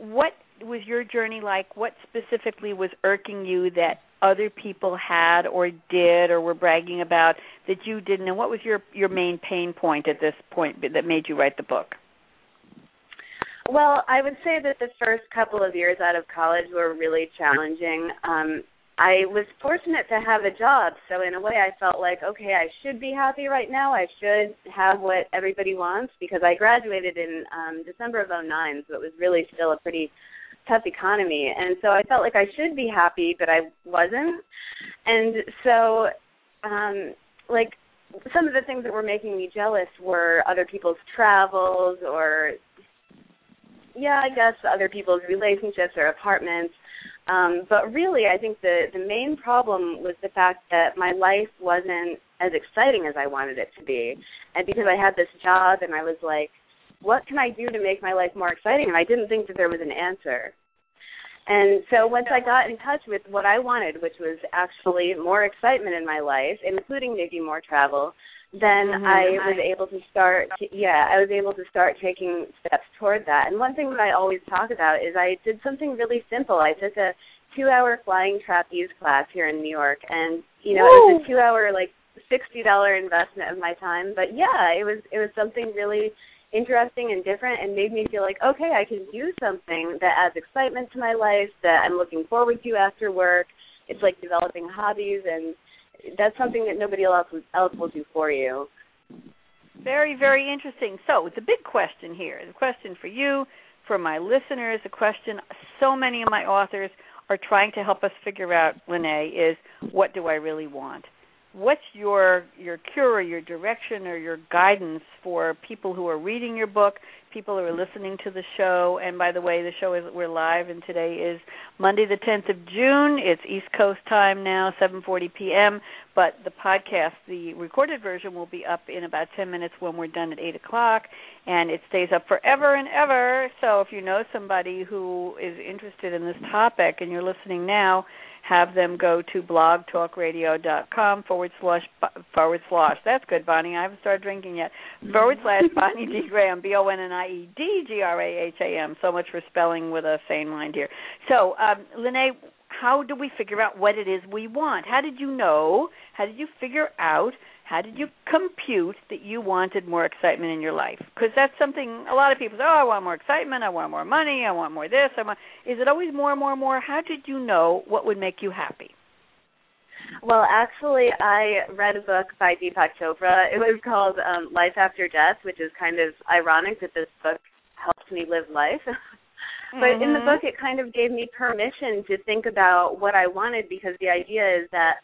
what was your journey like? What specifically was irking you that other people had or did or were bragging about that you didn't? And what was your your main pain point at this point that made you write the book? Well, I would say that the first couple of years out of college were really challenging. Um, I was fortunate to have a job, so in a way I felt like, okay, I should be happy right now. I should have what everybody wants because I graduated in um December of '09, so it was really still a pretty tough economy. And so I felt like I should be happy, but I wasn't. And so um like some of the things that were making me jealous were other people's travels or yeah, I guess other people's relationships or apartments um, but really, I think the the main problem was the fact that my life wasn't as exciting as I wanted it to be, and because I had this job and I was like, what can I do to make my life more exciting? And I didn't think that there was an answer. And so once I got in touch with what I wanted, which was actually more excitement in my life, including maybe more travel, then mm-hmm. I was able to start to, yeah, I was able to start taking steps toward that. And one thing that I always talk about is I did something really simple. I took a 2-hour flying trapeze class here in New York and you know, Woo! it was a 2-hour like $60 investment of my time, but yeah, it was it was something really interesting and different and made me feel like okay i can do something that adds excitement to my life that i'm looking forward to after work it's like developing hobbies and that's something that nobody else else will do for you. Very, very interesting. So the big question here, the question for you, for my listeners, a question so many of my authors are trying to help us figure out, Lennay, is what do I really want? What's your your cure your direction or your guidance for people who are reading your book, people who are listening to the show. And by the way, the show is we're live, and today is Monday, the 10th of June. It's East Coast time now, 7:40 p.m. But the podcast, the recorded version, will be up in about 10 minutes when we're done at 8 o'clock, and it stays up forever and ever. So if you know somebody who is interested in this topic and you're listening now have them go to blogtalkradio.com forward slash forward slash. That's good, Bonnie. I haven't started drinking yet. Forward slash Bonnie D Graham, B O N N I E D G R A H A M. So much for spelling with a sane mind here. So, um, Lennay, how do we figure out what it is we want? How did you know? How did you figure out how did you compute that you wanted more excitement in your life? Because that's something a lot of people say, "Oh, I want more excitement. I want more money. I want more this." I want. Is it always more, more, more? How did you know what would make you happy? Well, actually, I read a book by Deepak Chopra. It was called um, Life After Death, which is kind of ironic that this book helped me live life. But mm-hmm. in the mm-hmm. book, it kind of gave me permission to think about what I wanted because the idea is that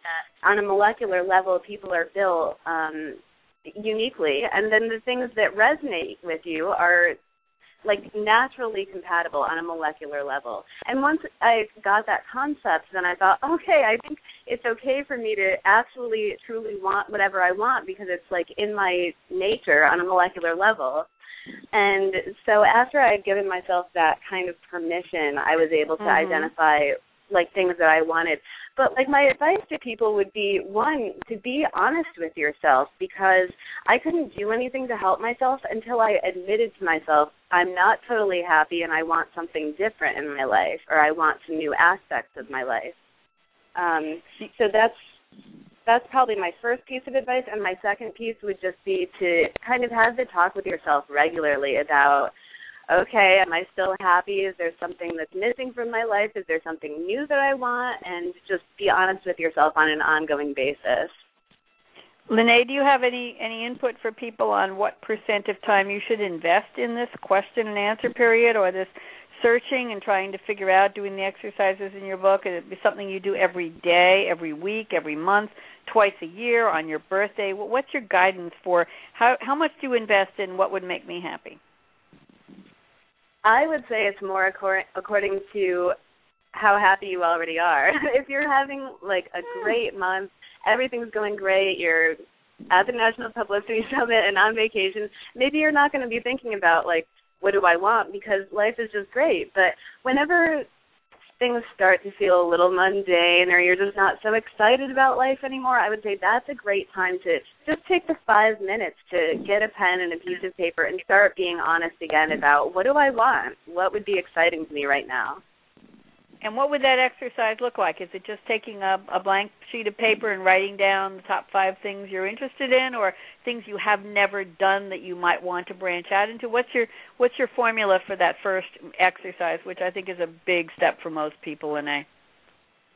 on a molecular level, people are built um, uniquely, and then the things that resonate with you are like naturally compatible on a molecular level. And once I got that concept, then I thought, okay, I think it's okay for me to actually truly want whatever I want because it's like in my nature on a molecular level. And so after I had given myself that kind of permission, I was able to mm-hmm. identify like things that I wanted. But like my advice to people would be one to be honest with yourself because I couldn't do anything to help myself until I admitted to myself I'm not totally happy and I want something different in my life or I want some new aspects of my life. Um so that's that's probably my first piece of advice and my second piece would just be to kind of have the talk with yourself regularly about okay am i still happy? Is there something that's missing from my life? Is there something new that i want? And just be honest with yourself on an ongoing basis. Lennay, do you have any any input for people on what percent of time you should invest in this question and answer period or this searching and trying to figure out doing the exercises in your book? And it be something you do every day, every week, every month, twice a year, on your birthday? What's your guidance for how how much do you invest in what would make me happy? I would say it's more according, according to how happy you already are. if you're having like a great month, everything's going great, you're at the National Publicity Summit and on vacation, maybe you're not going to be thinking about like what do I want because life is just great. But whenever things start to feel a little mundane or you're just not so excited about life anymore, I would say that's a great time to just take the five minutes to get a pen and a piece of paper and start being honest again about what do I want? What would be exciting to me right now? And what would that exercise look like? Is it just taking a, a blank sheet of paper and writing down the top five things you're interested in, or things you have never done that you might want to branch out into? What's your What's your formula for that first exercise, which I think is a big step for most people, Lennay?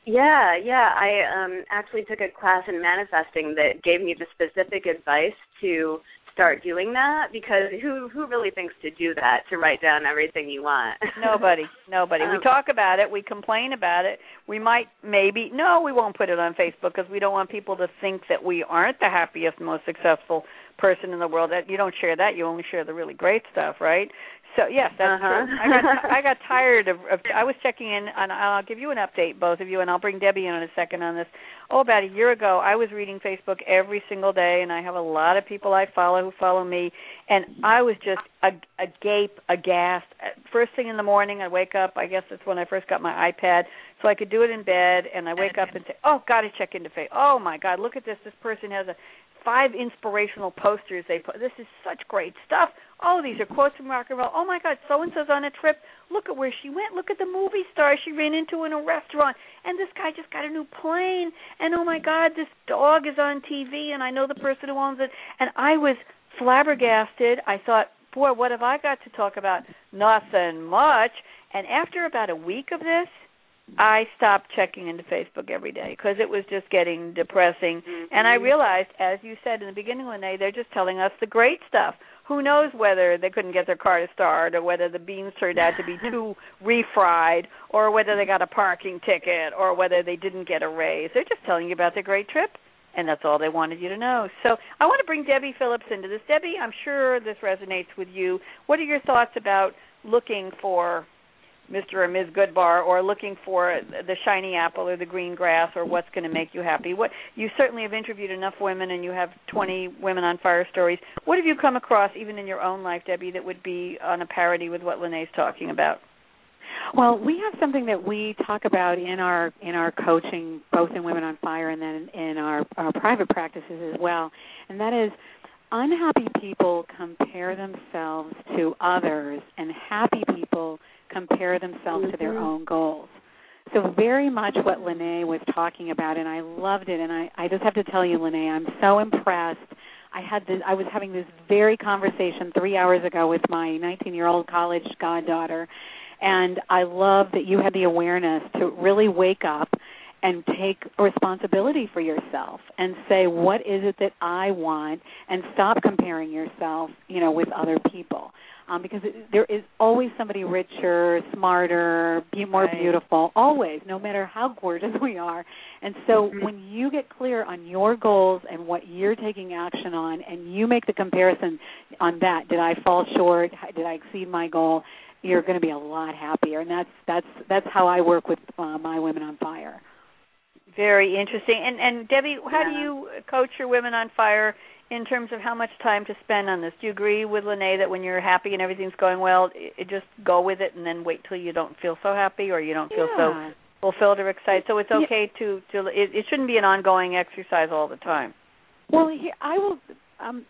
Yeah, yeah. I um actually took a class in manifesting that gave me the specific advice to start doing that because who who really thinks to do that to write down everything you want? nobody, nobody. Um, we talk about it, we complain about it. We might maybe no, we won't put it on Facebook because we don't want people to think that we aren't the happiest, most successful person in the world. That you don't share that, you only share the really great stuff, right? So yes, that's uh-huh. true. I got I got tired of, of I was checking in and I'll give you an update both of you and I'll bring Debbie in in a second on this. Oh, about a year ago I was reading Facebook every single day and I have a lot of people I follow who follow me and I was just a agape, aghast. First thing in the morning I wake up, I guess that's when I first got my iPad so I could do it in bed and I wake up and say, "Oh, got to check into Facebook. Oh my god, look at this. This person has a five inspirational posters they put. This is such great stuff. Oh, these are quotes from rock and roll. Oh my God, so and so's on a trip. Look at where she went. Look at the movie star she ran into in a restaurant. And this guy just got a new plane. And oh my God, this dog is on TV, and I know the person who owns it. And I was flabbergasted. I thought, boy, what have I got to talk about? Nothing much. And after about a week of this, I stopped checking into Facebook every day because it was just getting depressing. Mm-hmm. And I realized, as you said in the beginning, Lennay, they're just telling us the great stuff. Who knows whether they couldn't get their car to start, or whether the beans turned out to be too refried, or whether they got a parking ticket, or whether they didn't get a raise. They're just telling you about their great trip, and that's all they wanted you to know. So I want to bring Debbie Phillips into this. Debbie, I'm sure this resonates with you. What are your thoughts about looking for Mr. or Ms. Goodbar or looking for the shiny apple or the green grass or what's going to make you happy. What you certainly have interviewed enough women and you have 20 women on fire stories. What have you come across even in your own life, Debbie, that would be on a parity with what Lennay's talking about? Well, we have something that we talk about in our in our coaching, both in Women on Fire and then in our, our private practices as well, and that is unhappy people compare themselves to others, and happy people compare themselves mm-hmm. to their own goals. So very much what Lennay was talking about, and I loved it. And I, I just have to tell you, Lennay, I'm so impressed. I had this. I was having this very conversation three hours ago with my 19-year-old college goddaughter, and I love that you had the awareness to really wake up and take responsibility for yourself and say what is it that I want and stop comparing yourself, you know, with other people um, because it, there is always somebody richer, smarter, be more right. beautiful, always, no matter how gorgeous we are. And so mm-hmm. when you get clear on your goals and what you're taking action on, and you make the comparison on that, did I fall short? Did I exceed my goal? You're going to be a lot happier, and that's that's that's how I work with uh, my women on fire. Very interesting. And and Debbie, how Yeah. do you coach your women on fire in terms of how much time to spend on this? Do you agree with Lennay that when you're happy and everything's going well, it, it just go with it and then wait till you don't feel so happy or you don't feel so fulfilled or excited? So it's Yeah. okay to to it, it shouldn't be an ongoing exercise all the time. Well, here, I will. Um,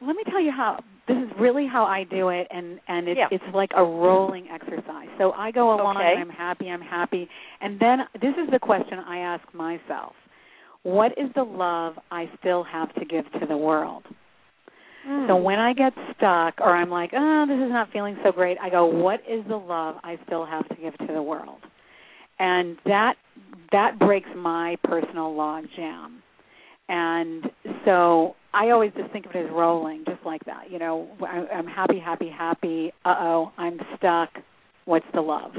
let me tell you how this is really how I do it, and and it's Yeah. it's like a rolling exercise. So I go along, Okay. I'm happy, I'm happy, and then this is the question I ask myself: What is the love I still have to give to the world? Hmm. So when I get stuck, or I'm like, oh, this is not feeling so great, I go, what is the love I still have to give to the world? And that that breaks my personal log jam. And so I always just think of it as rolling, just like that. You know, I'm happy, happy, happy. Uh oh, I'm stuck. what's the love.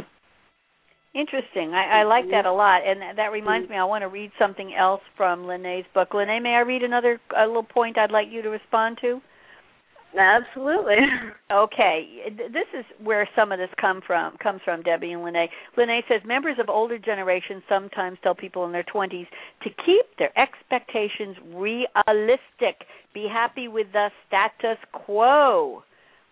Interesting. I, I like that a lot, and that, that reminds me. I want to read something else from Lennay's book. Lennay, may I read another a little point I'd like you to respond to? Absolutely. Okay, this is where some of this come from comes from Debbie and Lennay. Lennay says members of older generations sometimes tell people in their 20s to keep their expectations realistic. Be happy with the status quo.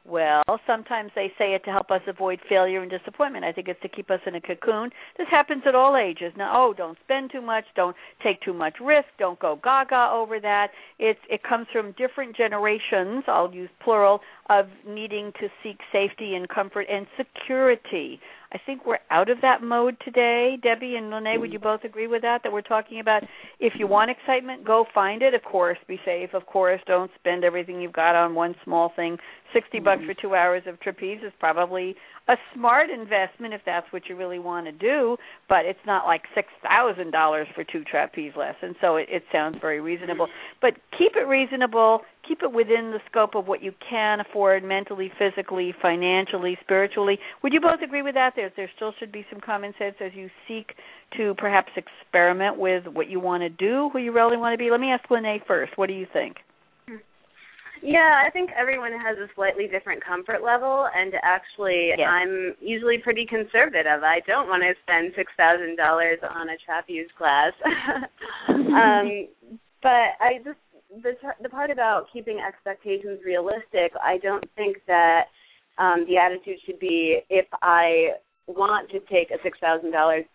Well, sometimes they say it to help us avoid failure and disappointment. I think it's to keep us in a cocoon. This happens at all ages. Now, oh, don't spend too much, don't take too much risk, don't go gaga over that. It's it comes from different generations, I'll use plural, of needing to seek safety and comfort and security. I think we're out of that mode today. Debbie and Lennay, would you mm. both agree with that? That we're talking about if you want excitement, go find it. Of course, be safe. Of course, don't spend everything you've got on one small thing. 60 bucks mm-hmm. for 2 hours of trapeze is probably a smart investment if that's what you really want to do, but it's not like $6,000 for two trapeze lessons. So it, it sounds very reasonable. But keep it reasonable keep it within the scope of what you can afford mentally, physically, financially, spiritually. Would you both agree with that? There, there still should be some common sense as you seek to perhaps experiment with what you want to do, who you really want to be. Let me ask Lennay first. What do you think? Yeah, I think everyone has a slightly different comfort level, and actually, yes. I'm usually pretty conservative. I don't want to spend six thousand dollars on a trapeze class, um, but I just the the part about keeping expectations realistic, I don't think that um, the attitude should be if I want to take a six thousand dollars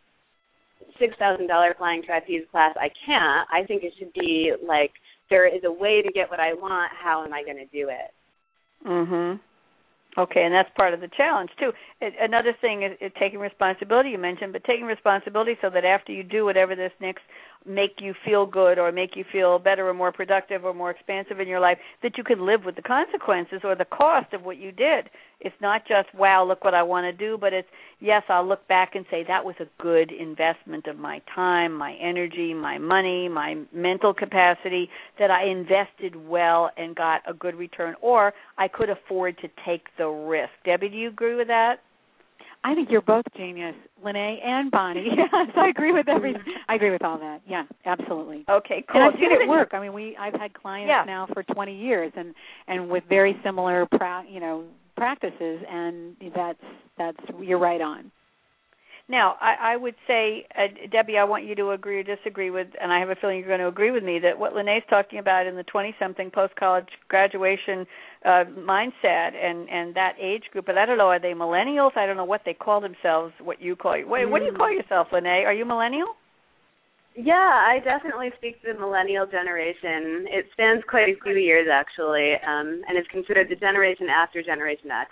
six thousand dollar flying trapeze class, I can't. I think it should be like there is a way to get what I want. How am I going to do it? Mhm. Okay, and that's part of the challenge too. It, another thing is, is taking responsibility. You mentioned, but taking responsibility so that after you do whatever this next make you feel good or make you feel better or more productive or more expansive in your life that you can live with the consequences or the cost of what you did. It's not just wow look what i want to do but it's yes i'll look back and say that was a good investment of my time my energy my money my mental capacity that i invested well and got a good return or i could afford to take the risk. Debbie do you agree with that I think you're both genius, Lennay and Bonnie. yes, I agree with everything. I agree with all that. Yeah, absolutely. Okay, cool. And I've seen it work. I mean, we I've had clients yeah. now for 20 years, and and with very similar, pra- you know, practices, and that's that's you're right on. Now, I, I would say, uh, Debbie, I want you to agree or disagree with, and I have a feeling you're going to agree with me that what Lennay's talking about in the 20-something post-college graduation uh, mindset and and that age group. But I don't know, are they millennials? I don't know what they call themselves. What you call? Wait, what do you call yourself, Lennay? Are you millennial? Yeah, I definitely speak to the millennial generation. It spans quite a few years actually, um, and is considered the generation after Generation X.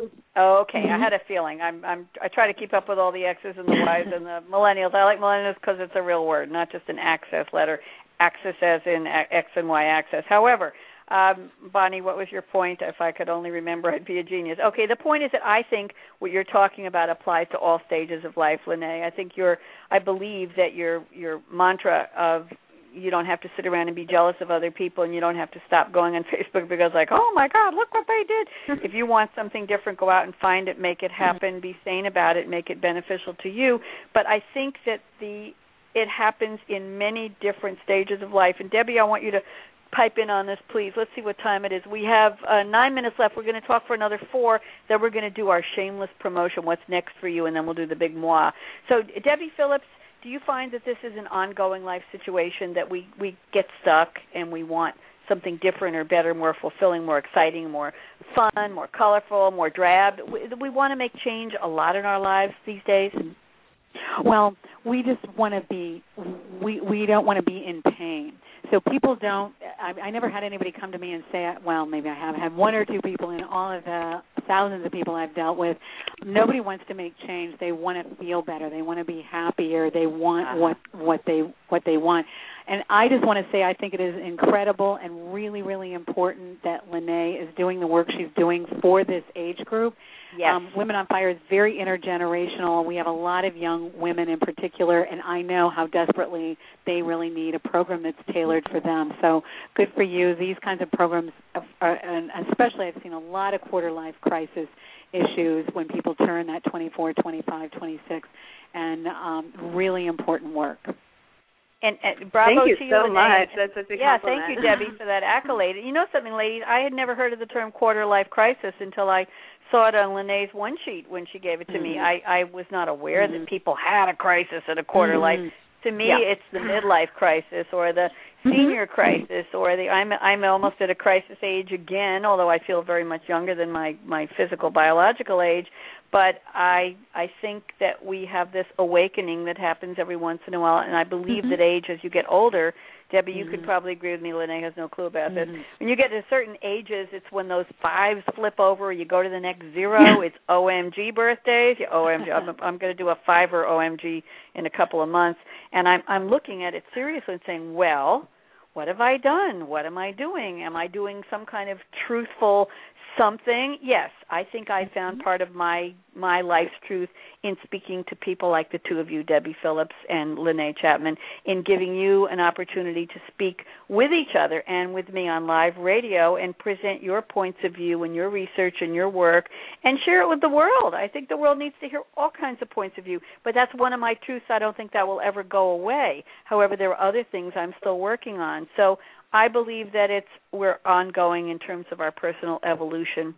Oh, okay. Mm-hmm. I had a feeling. I'm I'm I try to keep up with all the X's and the Y's and the millennials. I like millennials because it's a real word, not just an access letter. Access as in X and Y access. However, um, Bonnie, what was your point? If I could only remember, I'd be a genius. Okay, the point is that I think what you're talking about applies to all stages of life, Lennay. I think your, I believe that your your mantra of you don't have to sit around and be jealous of other people and you don't have to stop going on Facebook because like, oh my God, look what they did. if you want something different, go out and find it, make it happen, be sane about it, make it beneficial to you. But I think that the it happens in many different stages of life. And Debbie, I want you to pipe in on this, please. Let's see what time it is. We have uh, nine minutes left. We're going to talk for another four. Then we're going to do our shameless promotion. What's next for you? And then we'll do the big moi. So, Debbie Phillips, do you find that this is an ongoing life situation that we we get stuck and we want something different or better, more fulfilling, more exciting, more fun, more colorful, more drab? We, we want to make change a lot in our lives these days. Well, we just want to be we we don't want to be in pain. So people don't I, I never had anybody come to me and say well maybe i have had one or two people in all of the thousands of people i've dealt with. Nobody wants to make change. They want to feel better. They want to be happier. They want uh-huh. what what they what they want. And i just want to say i think it is incredible and really really important that lennay is doing the work she's doing for this age group Yes. Um, women on Fire is very intergenerational. We have a lot of young women in particular, and I know how desperately they really need a program that's tailored for them. So good for you. These kinds of programs, are, and especially I've seen a lot of quarter life crisis issues when people turn that 24, 25, 26, and um, really important work. And, and bravo Thank you to you, so much. That's such a yeah, compliment. thank you, Debbie, for that accolade. You know something, ladies? I had never heard of the term quarter life crisis until I saw it on Lennay's one sheet when she gave it to me. Mhm. I I was not aware Mhm. that people had a crisis at a quarter life. To me, Yeah. it's the midlife crisis or the Mhm. senior crisis or the I'm I'm almost at a crisis age again, although I feel very much younger than my my physical biological age. But I I think that we have this awakening that happens every once in a while, and I believe Mhm. that age as you get older. Debbie, you could Mhm. probably agree with me. Lennay has no clue about this. Mhm. When you get to certain ages, it's when those fives flip over. You go to the next zero. it's OMG birthdays. You OMG. I'm, I'm going to do a fiver OMG in a couple of months, and I'm I'm looking at it seriously and saying, well, what have I done? What am I doing? Am I doing some kind of truthful something? Yes, I think I found mm-hmm. part of my my life's truth in speaking to people like the two of you, Debbie Phillips and Lennay Chapman, in giving you an opportunity to speak with each other and with me on live radio and present your points of view and your research and your work and share it with the world. I think the world needs to hear all kinds of points of view, but that's one of my truths. I don't think that will ever go away. However, there are other things I'm still working on. So I believe that it's we're ongoing in terms of our personal evolution.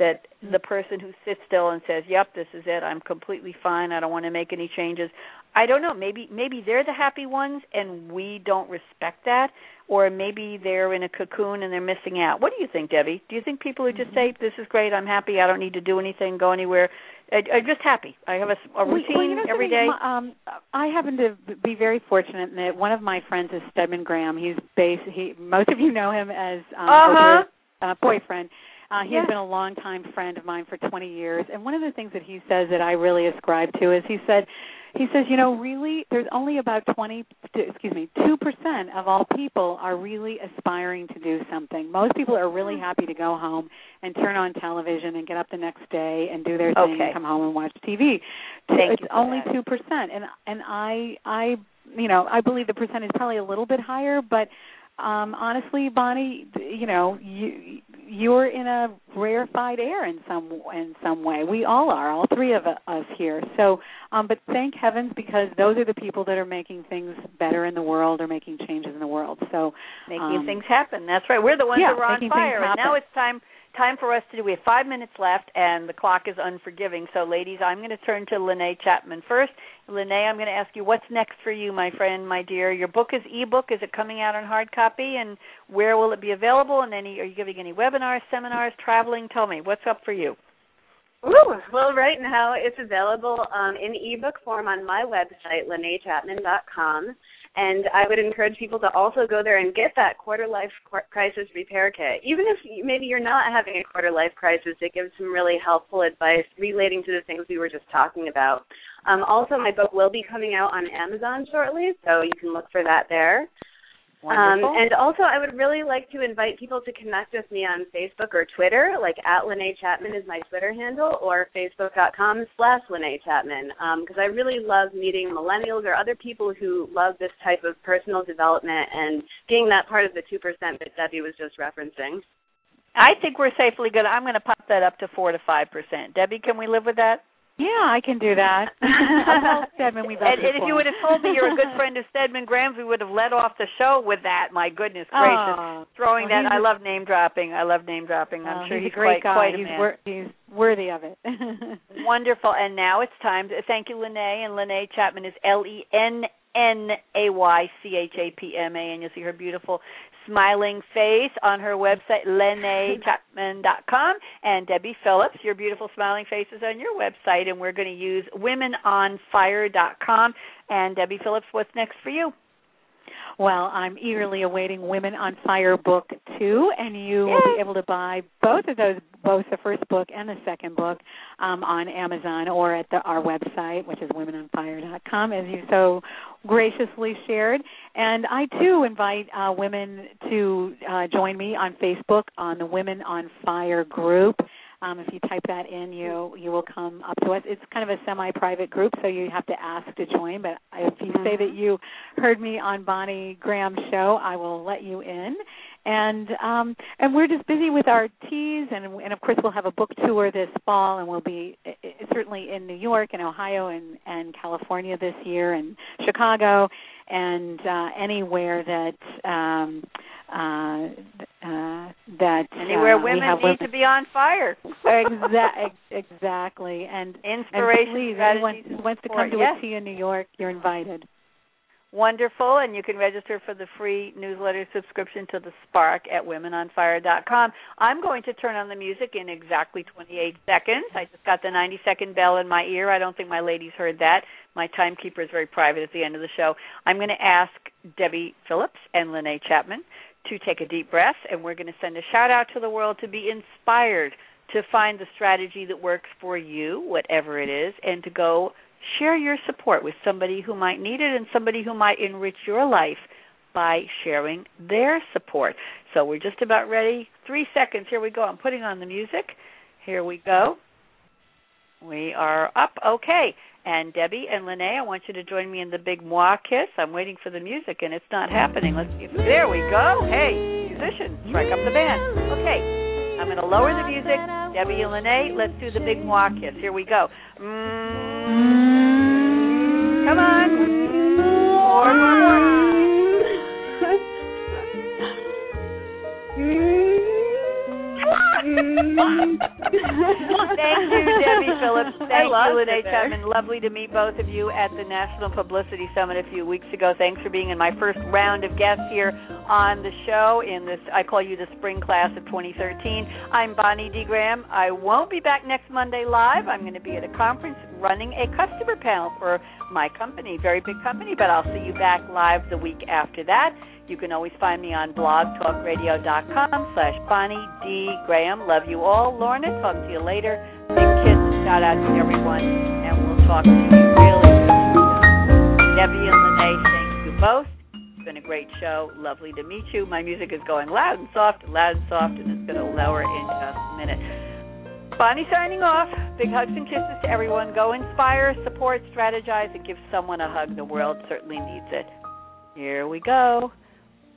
That the person who sits still and says, "Yep, this is it. I'm completely fine. I don't want to make any changes." I don't know. Maybe maybe they're the happy ones, and we don't respect that, or maybe they're in a cocoon and they're missing out. What do you think, Debbie? Do you think people who just say, "This is great. I'm happy. I don't need to do anything, go anywhere. I, I'm just happy. I have a, a routine well, you know every something? Um, I happen to be very fortunate in that one of my friends is Stedman Graham. He's based. He most of you know him as um, Uh-huh. Oprah's, uh, boyfriend. Uh, he Yeah. has been a longtime friend of mine for 20 years, and one of the things that he says that I really ascribe to is he said, he says, you know, really, there's only about 20, excuse me, two percent of all people are really aspiring to do something. Most people are really Hmm. happy to go home and turn on television and get up the next day and do their thing Okay. and come home and watch TV. Thank it's only that. two percent, and and I I you know I believe the percent is probably a little bit higher, but um honestly bonnie you know you you're in a rarefied air in some in some way. We all are all three of us here. So um but thank heavens because those are the people that are making things better in the world or making changes in the world. So making um, things happen. That's right. We're the ones yeah, that were on fire, and now it's time time for us to do. We have five minutes left, and the clock is unforgiving. So, ladies, I'm going to turn to Lennay Chapman first. Lennay, I'm going to ask you what's next for you, my friend, my dear. Your book is ebook. Is it coming out on hard copy, and where will it be available? And any are you giving any webinars, seminars, traveling? Tell me what's up for you. Ooh, well, right now it's available um, in ebook form on my website, lennaychapman.com. And I would encourage people to also go there and get that quarter life crisis repair kit. Even if maybe you're not having a quarter life crisis, it gives some really helpful advice relating to the things we were just talking about. Um, also, my book will be coming out on Amazon shortly, so you can look for that there. Um, and also, I would really like to invite people to connect with me on Facebook or Twitter, like at Lennay Chapman is my Twitter handle, or facebook.com slash Lennay Chapman, because I really love meeting millennials or other people who love this type of personal development and being that part of the 2% that Debbie was just referencing. I think we're safely good. I'm going to pop that up to four to five percent. Debbie, can we live with that? Yeah i can do that I'll Stedman we And, and if you would have told me you're a good friend of Stedman Graham's, we would have led off the show with that. My goodness oh, gracious, oh, throwing well, that. I love name dropping. I love name dropping. I'm oh, sure he's, he's, a great quite guy quite a he's wor- he's worthy of it Wonderful. And now it's time. To, thank you, Lennay. And Lennay Chapman is L E N N A Y C H A P M A, and you'll see her beautiful smiling face on her website, lennaychapman.com. And Debbie Phillips, your beautiful smiling face is on your website, and we're going to use womenonfire.com. And Debbie Phillips, what's next for you? Well, I'm eagerly awaiting Women on Fire book two, and you will be able to buy both of those, both the first book and the second book, um, on Amazon or at the, our website, which is womenonfire.com, as you so graciously shared. And I too invite uh, women to uh, join me on Facebook on the Women on Fire group. Um, if you type that in, you you will come up to us. It's kind of a semi-private group, so you have to ask to join. But if you say that you heard me on Bonnie Graham's show, I will let you in. and um and we're just busy with our teas and and of course we'll have a book tour this fall and we'll be uh, certainly in New York and Ohio and and California this year and Chicago and uh anywhere that um uh uh that anywhere uh, women need women. to be on fire. Exa- exactly and Inspiration, and please anyone who wants to come to Yes. a tea in New York you're invited Wonderful, and you can register for the free newsletter subscription to the Spark at womenonfire.com. I'm going to turn on the music in exactly 28 seconds. I just got the 90 second bell in my ear. I don't think my ladies heard that. My timekeeper is very private at the end of the show. I'm going to ask Debbie Phillips and Lennay Chapman to take a deep breath, and we're going to send a shout out to the world to be inspired to find the strategy that works for you, whatever it is, and to go share your support with somebody who might need it and somebody who might enrich your life by sharing their support. So we're just about ready. Three seconds. Here we go. I'm putting on the music. Here we go. We are up. Okay. And Debbie and Lennay, I want you to join me in the big moi kiss. I'm waiting for the music and it's not happening. Let's see there we go. Hey, musician, strike up the band. Okay. I'm going to lower the music. Debbie and Lennay, let's do the big moi kiss. Here we go. Mm. Mm. Come on. More. Thank you, Debbie Phillips. Thank you, Lennay it. Chapman. Lovely to meet both of you at the National Publicity Summit a few weeks ago. Thanks for being in my first round of guests here on the show in this I call you the spring class of 2013. I'm Bonnie D. Graham. I won't be back next Monday live. I'm going to be at a conference running a customer panel for my company, very big company, but I'll see you back live the week after that. You can always find me on blogtalkradio.com slash Bonnie D. Graham. Love you all. Lorna, talk to you later. Big kiss shout out to everyone, and we'll talk to you really soon. Debbie and Lennay, thank you both. It's been a great show. Lovely to meet you. My music is going loud and soft, loud and soft, and it's going to lower in just a minute. Bonnie signing off. Big hugs and kisses to everyone. Go inspire, support, strategize, and give someone a hug. The world certainly needs it. Here we go.